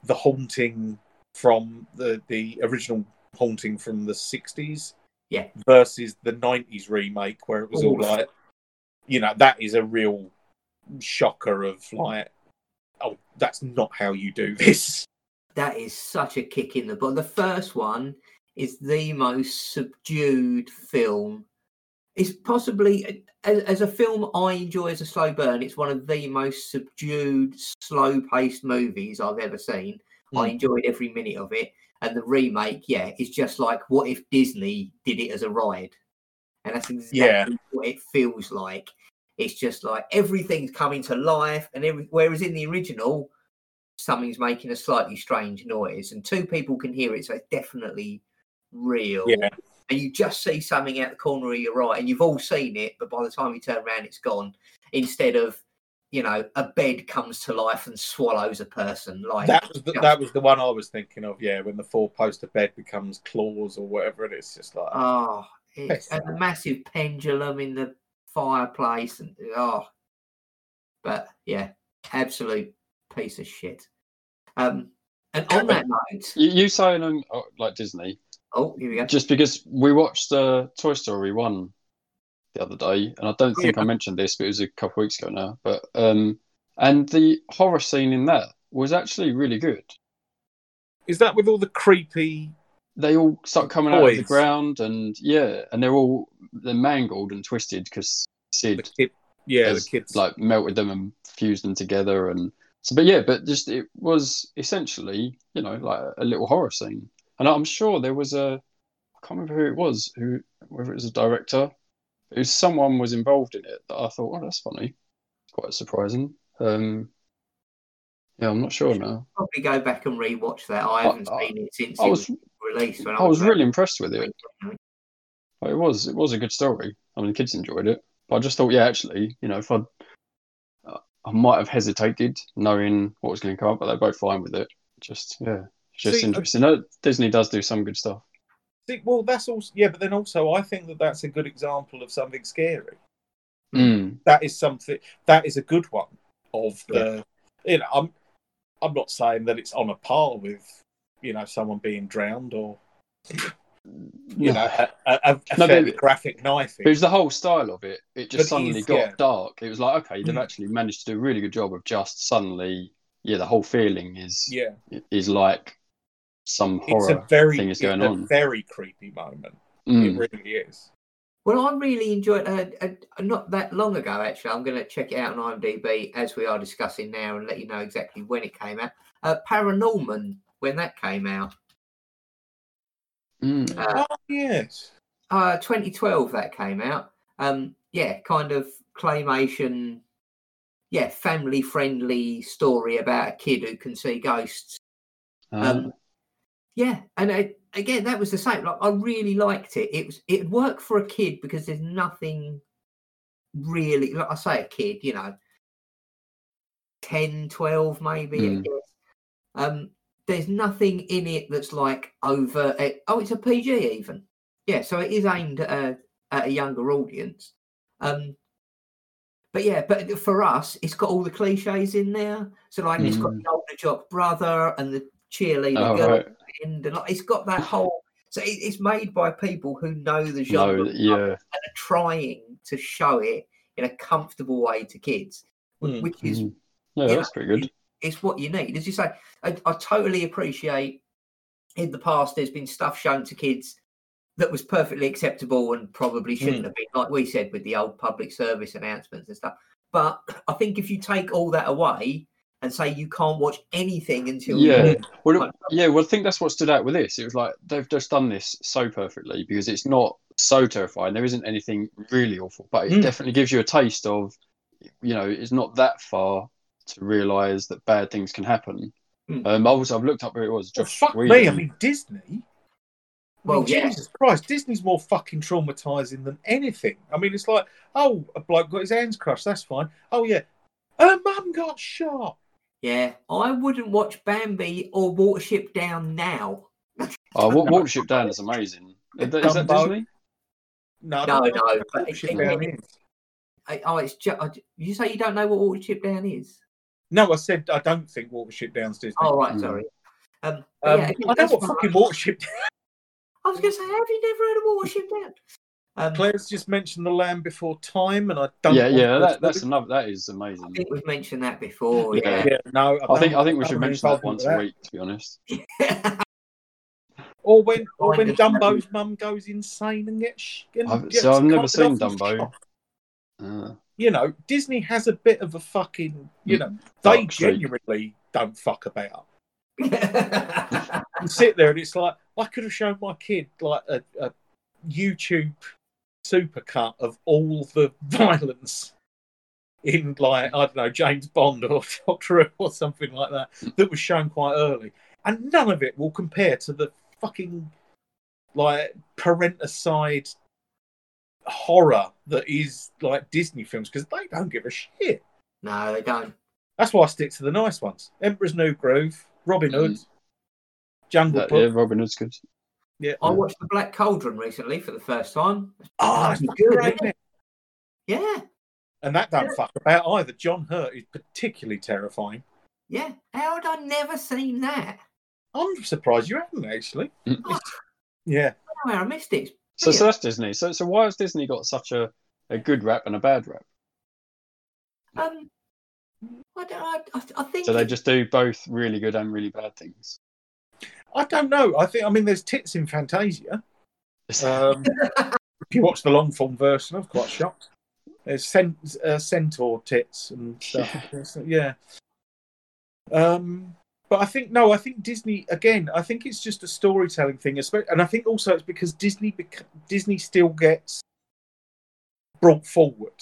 the haunting from the the original haunting from the 60s Yeah. versus the 90s remake where it was all like you know that is a real shocker of like oh that's not how you do this that is such a kick in the butt. The first one is the most subdued film. It's possibly as, as a film I enjoy as a slow burn. It's one of the most subdued, slow-paced movies I've ever seen. I Mm. enjoyed every minute of it. And the remake, yeah, is just like what if Disney did it as a ride, and that's exactly Yeah. what it feels like. It's just like everything's coming to life, and every, whereas in the original, something's making a slightly strange noise, and two people can hear it, so it's definitely real. Yeah. And you just see something out the corner of your eye, and you've all seen it, but by the time you turn around, it's gone. Instead of, you know, a bed comes to life and swallows a person. Like that was the, just- that was the one i was thinking of yeah when the four poster bed becomes claws or whatever and it's just like Oh, it's Piss and the massive pendulum in the fireplace, and oh, but yeah, absolute piece of shit. Um, and on that note, You, you saying um, oh, like Disney, oh, here we go. just because we watched uh, Toy Story one the other day, and I don't think I mentioned this, but it was a couple weeks ago now. But um, and the horror scene in that was actually really good. is that with all the creepy They all start coming out of the ground, and yeah, and they're all they're mangled and twisted because the Sid kid yeah has, the kids like melted them and fused them together, and so. But yeah, but just it was essentially you know like a little horror scene, and I'm sure there was a I can't remember who it was, who whether it was a director, it was someone was involved in it that I thought, oh, that's funny, quite surprising. Um, yeah, I'm not sure now. Probably go back and rewatch that. I haven't I- seen it since I it was was released. When I was about really impressed with it. 20. Like, it was it was a good story. I mean, the kids enjoyed it, but I just thought, yeah, actually, you know, if I I might have hesitated knowing what was going to come up, but they're both fine with it. Just yeah, just See, interesting. No, Disney does do some good stuff. See, well that's also yeah but then also i think that that's a good example of something scary Mm. that is something that is a good one of the you know i'm i'm not saying that it's on a par with you know someone being drowned or you know a, a, a No, fairly graphic knifing It was the whole style of it. It just But suddenly is, got yeah. dark. It was like, okay, they've Mm. actually managed to do a really good job of just suddenly, yeah, the whole feeling is yeah is like some horror it's a very thing is it's going a on. very creepy moment Mm. it really is Well, I really enjoyed uh, uh, not that long ago. Actually, I'm going to check it out on IMDb as we are discussing now and let you know exactly when it came out. Uh, Paranorman when that came out, Mm. uh, oh yes uh, 2012 that came out. Um, yeah, kind of claymation, yeah, family friendly story about a kid who can see ghosts. Um, yeah, and I, again, that was the same. Like, I really liked it. It was it worked for a kid because there's nothing really, like I say, a kid, you know, 10, 12 maybe. I Mm. guess. Um, there's nothing in it that's like over. eh, Oh, it's a PG even. Yeah, so it is aimed at a, at a younger audience. Um, but yeah, but for us, it's got all the cliches in there. So like, it's got Mm. the older jock brother and the cheerleader oh, girl right. And like, it's got that whole. So it, it's made by people who know the No, genre and are trying to show it in a comfortable way to kids, Mm. which is Mm. Yeah, you that's know, pretty good. it's what you need. As you say, I, I totally appreciate. In the past, there's been stuff shown to kids that was perfectly acceptable and probably shouldn't Mm. have been, like we said with the old public service announcements and stuff. But I think if you take all that away and say you can't watch anything until Yeah. Well, Like- yeah, well, I think that's what stood out with this. It was like they've just done this so perfectly because it's not so terrifying. There isn't anything really awful, but it Mm. definitely gives you a taste of, you know, it's not that far to realise that bad things can happen. Mm. Um, also, I've looked up who it was. Well, Josh fuck me i mean disney I Well, mean, yeah. Jesus Christ, Disney's more fucking traumatizing than anything. I mean, it's like, oh, a bloke got his hands crushed, that's fine. Oh, yeah, her mum got shot. Yeah, I wouldn't watch Bambi or Watership Down now. Oh, Wa- Watership Down is amazing. Is that, is that Dumbo. Disney? No, No, don't no, but it- shit it- down it- is. I, oh, it's just, you say you don't know what Watership Down is? No, I said I don't think Watership Down's Disney. Oh, right, Mm. sorry. Um, but Um, yeah, I again, know what fucking I- Watership I was going to say, have you never heard of Watership Down? Um, Claire's just mentioned The Land Before Time, and I don't. Yeah, yeah, that, that's another. That is I amazing. think we've mentioned that before. Yeah. Yeah. Yeah, no. I think I think we should mention that once with a week. To be honest. Or when, or when Dumbo's mum goes insane and gets. sh- And I've- gets so I've never seen Dumbo. Uh, You know, Disney has a bit of a fucking. You know, they genuinely don't fuck about. You sit there and it's like I could have shown my kid like a, a YouTube supercut of all the violence in like I don't know James Bond or Doctor Who or something like that that was shown quite early, and none of it will compare to the fucking like parenticide horror that is like Disney films because they don't give a shit. no, they don't. That's why I stick to the nice ones: Emperor's New Groove, Robin Hood, Mm. Jungle that, Book. yeah, Robin Hood's good. Yeah. I watched The Black Cauldron recently for the first time. Oh, That's it's good, great, isn't it? Yeah, And that don't fuck about either. John Hurt is particularly terrifying. yeah. How had I never seen that? I'm surprised you haven't actually. Oh, Yeah. where I missed it. So, so that's Disney. So, so why has Disney got such a, a good rap and a bad rap? Um, I don't. I, I, I think. So they just do both really good and really bad things. I don't know. I think I mean there's tits in Fantasia. Um, if you watch the long form version, I'm quite shocked. There's cent- uh, centaur tits and stuff. It's- yeah. Um, but I think no. I think Disney again. I think it's just a storytelling thing, and I think also it's because Disney bec- Disney still gets brought forward.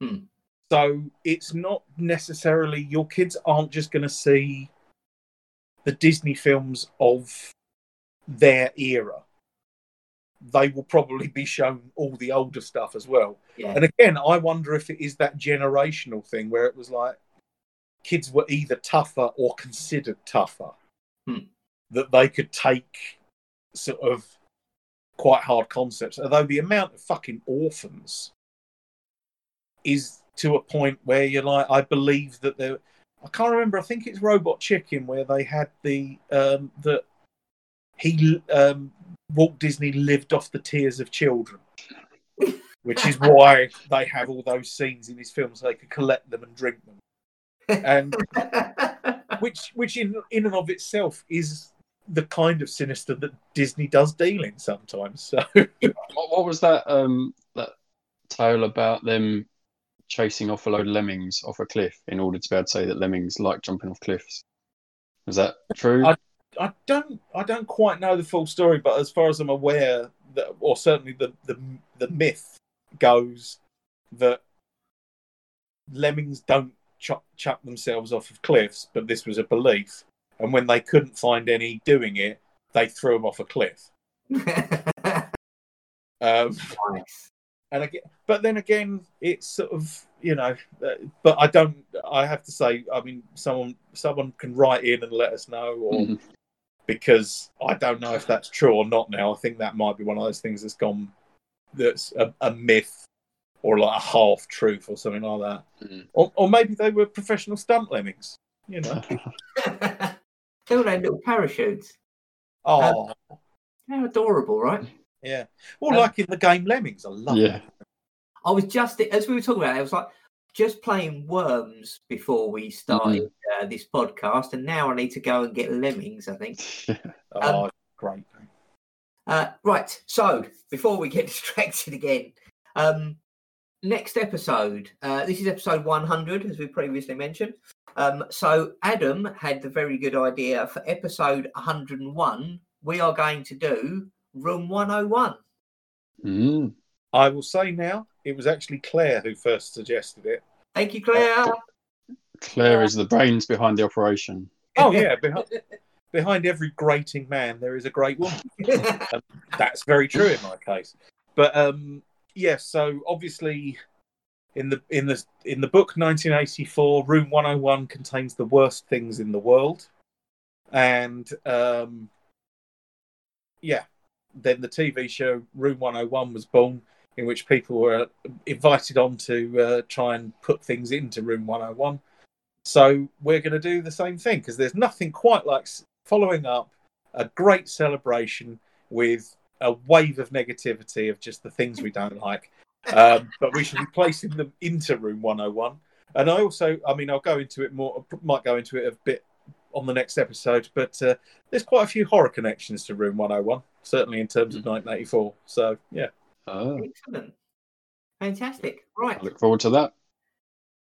Hmm. So it's not necessarily your kids aren't just going to see the Disney films of their era. They will probably be shown all the older stuff as well. yeah. And again, I wonder if it is that generational thing where it was like kids were either tougher or considered tougher, Hmm. that they could take sort of quite hard concepts. Although the amount of fucking orphans is to a point where you're like, I believe that there. I can't remember. I think it's Robot Chicken where they had the um, that he um, Walt Disney lived off the tears of children, which is why they have all those scenes in his films so they could collect them and drink them, and which which in in and of itself is the kind of sinister that Disney does deal in sometimes. So What, what was that um that tale about them chasing off a load of lemmings off a cliff in order to be able to say that lemmings like jumping off cliffs? Is that true? I- I don't I don't quite know the full story, but as far as I'm aware, that or certainly the the the myth goes that lemmings don't chuck, chuck themselves off of cliffs, but this was a belief, and when they couldn't find any doing it, they threw them off a cliff. Um, nice. And again, but then again, it's sort of you know, uh, but I don't. I have to say, I mean, someone someone can write in and let us know, or Mhm. because I don't know if that's true or not. Now, I think that might be one of those things that's gone that's a, a myth or like a half truth or something like that, Mm. or, or maybe they were professional stunt lemmings. You know, they all had little parachutes. oh They're adorable, right? Yeah. Well, um, like in the game Lemmings, I love Yeah. it. I was just as we were talking about it, I was like just playing worms before we started uh, this podcast, and now I need to go and get lemmings. I think. Oh, great. Uh, right. So before we get distracted again, um, next episode. Uh, this is episode 100, as we previously mentioned. Um, so Adam had the very good idea for episode 101. We are going to do room 101. Mm. I will say now, it was actually Claire who first suggested it. Thank you, Claire. Claire is the brains behind the operation. Oh yeah, behind, behind every grating man there is a great woman. That's very true in my case. But um, yes, so obviously in the in the in the book 1984, Room 101 contains the worst things in the world, and um, yeah, then the TV show Room 101 was born, in which people were invited on to uh, try and put things into Room 101. So we're going to do the same thing because there's nothing quite like following up a great celebration with a wave of negativity of just the things we don't like. Um, but we should be placing them into Room 101. And I also, I mean, I'll go into it more, might go into it a bit on the next episode, but uh, there's quite a few horror connections to Room 101, certainly in terms of 1984. So, yeah. Oh, Excellent. Fantastic. Right. I look forward to that.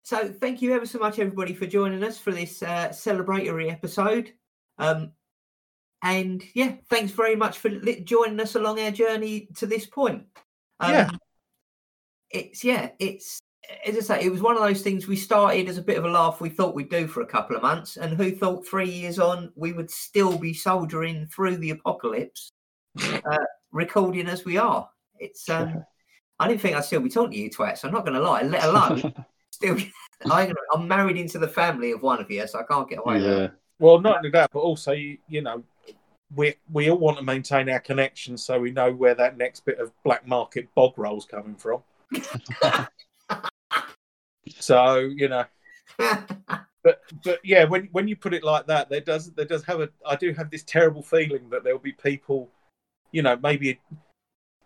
So thank you ever so much, everybody, for joining us for this uh, celebratory episode. Um, and yeah, thanks very much for li- joining us along our journey to this point. Um, Yeah. It's yeah, it's as I say, it was one of those things we started as a bit of a laugh. We thought we'd do for a couple of months, and who thought three years on we would still be soldiering through the apocalypse, uh, recording as we are. It's um, I didn't think I'd still be talking to you twats. I'm not going to lie. Let alone still I, I'm married into the family of one of you, so I can't get away with yeah. it. Well, not only that, but also, you, you know, we we all want to maintain our connection so we know where that next bit of black market bog roll's coming from. So, you know, but but yeah, when when you put it like that, there does there does have a I do have this terrible feeling that there'll be people, you know, maybe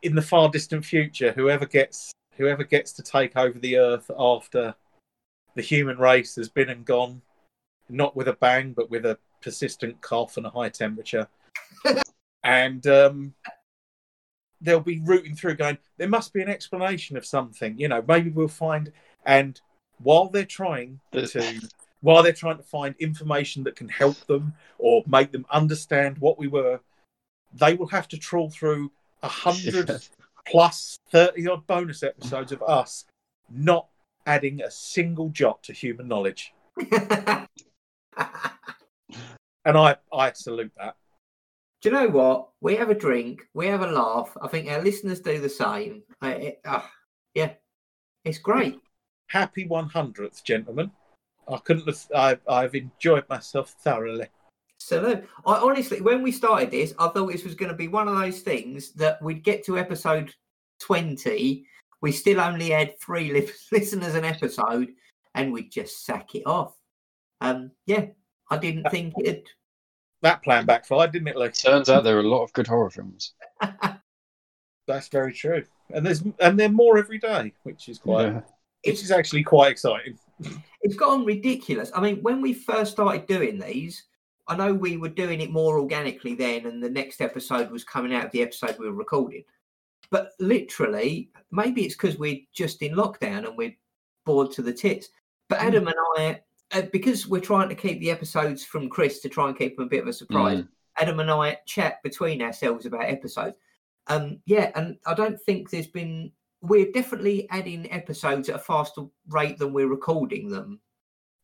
in the far distant future, whoever gets whoever gets to take over the earth after the human race has been and gone, not with a bang, but with a persistent cough and a high temperature. and um, they'll be rooting through going, there must be an explanation of something, you know, maybe we'll find and while they're trying to while they're trying to find information that can help them or make them understand what we were, they will have to trawl through a hundred plus thirty odd bonus episodes of us not adding a single jot to human knowledge. And I, I salute that. do you know what? We have a drink, we have a laugh. I think our listeners do the same. I, it, ah, yeah, it's great. Happy 100th, gentlemen. I couldn't have, I, I've enjoyed myself thoroughly. So I honestly, when we started this, I thought this was going to be one of those things that we'd get to episode twenty, we still only had three li- listeners an episode, and we'd just sack it off. Um, yeah, I didn't think it. That plan backfired, didn't it, Lee? Turns out there are a lot of good horror films. That's very true. And there's and they're more every day, which is quite Yeah. Which is actually quite exciting. It's gone ridiculous. I mean, when we first started doing these, I know we were doing it more organically then, and the next episode was coming out of the episode we were recording. But literally, maybe it's because we're just in lockdown and we're bored to the tits. But Adam and I, uh, because we're trying to keep the episodes from Chris to try and keep them a bit of a surprise, Mm. Adam and I chat between ourselves about episodes. Um, yeah, and I don't think there's been. We're definitely adding episodes at a faster rate than we're recording them.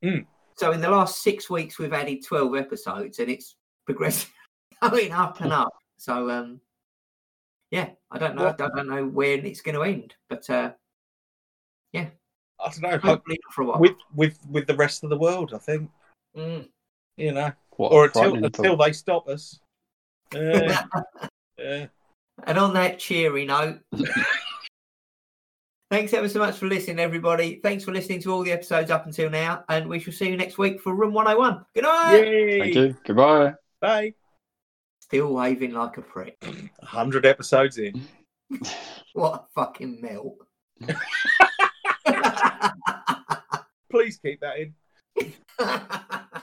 Mm. So in the last six weeks, we've added twelve episodes, and it's progressing, going up and up. So um, yeah, I don't know. Well- I don't know when it's going to end, but uh, yeah, I don't know. hopefully not for a while. With with with the rest of the world, I think. Mm. You know. What Or until until thought. they stop us. Uh, uh, And on that cheery note, thanks ever so much for listening, everybody. Thanks for listening to all the episodes up until now, and we shall see you next week for Room 101. Good night. yay! Thank you. Goodbye. Bye. Still waving like a prick. hundred episodes in. What a fucking melt. Please keep that in.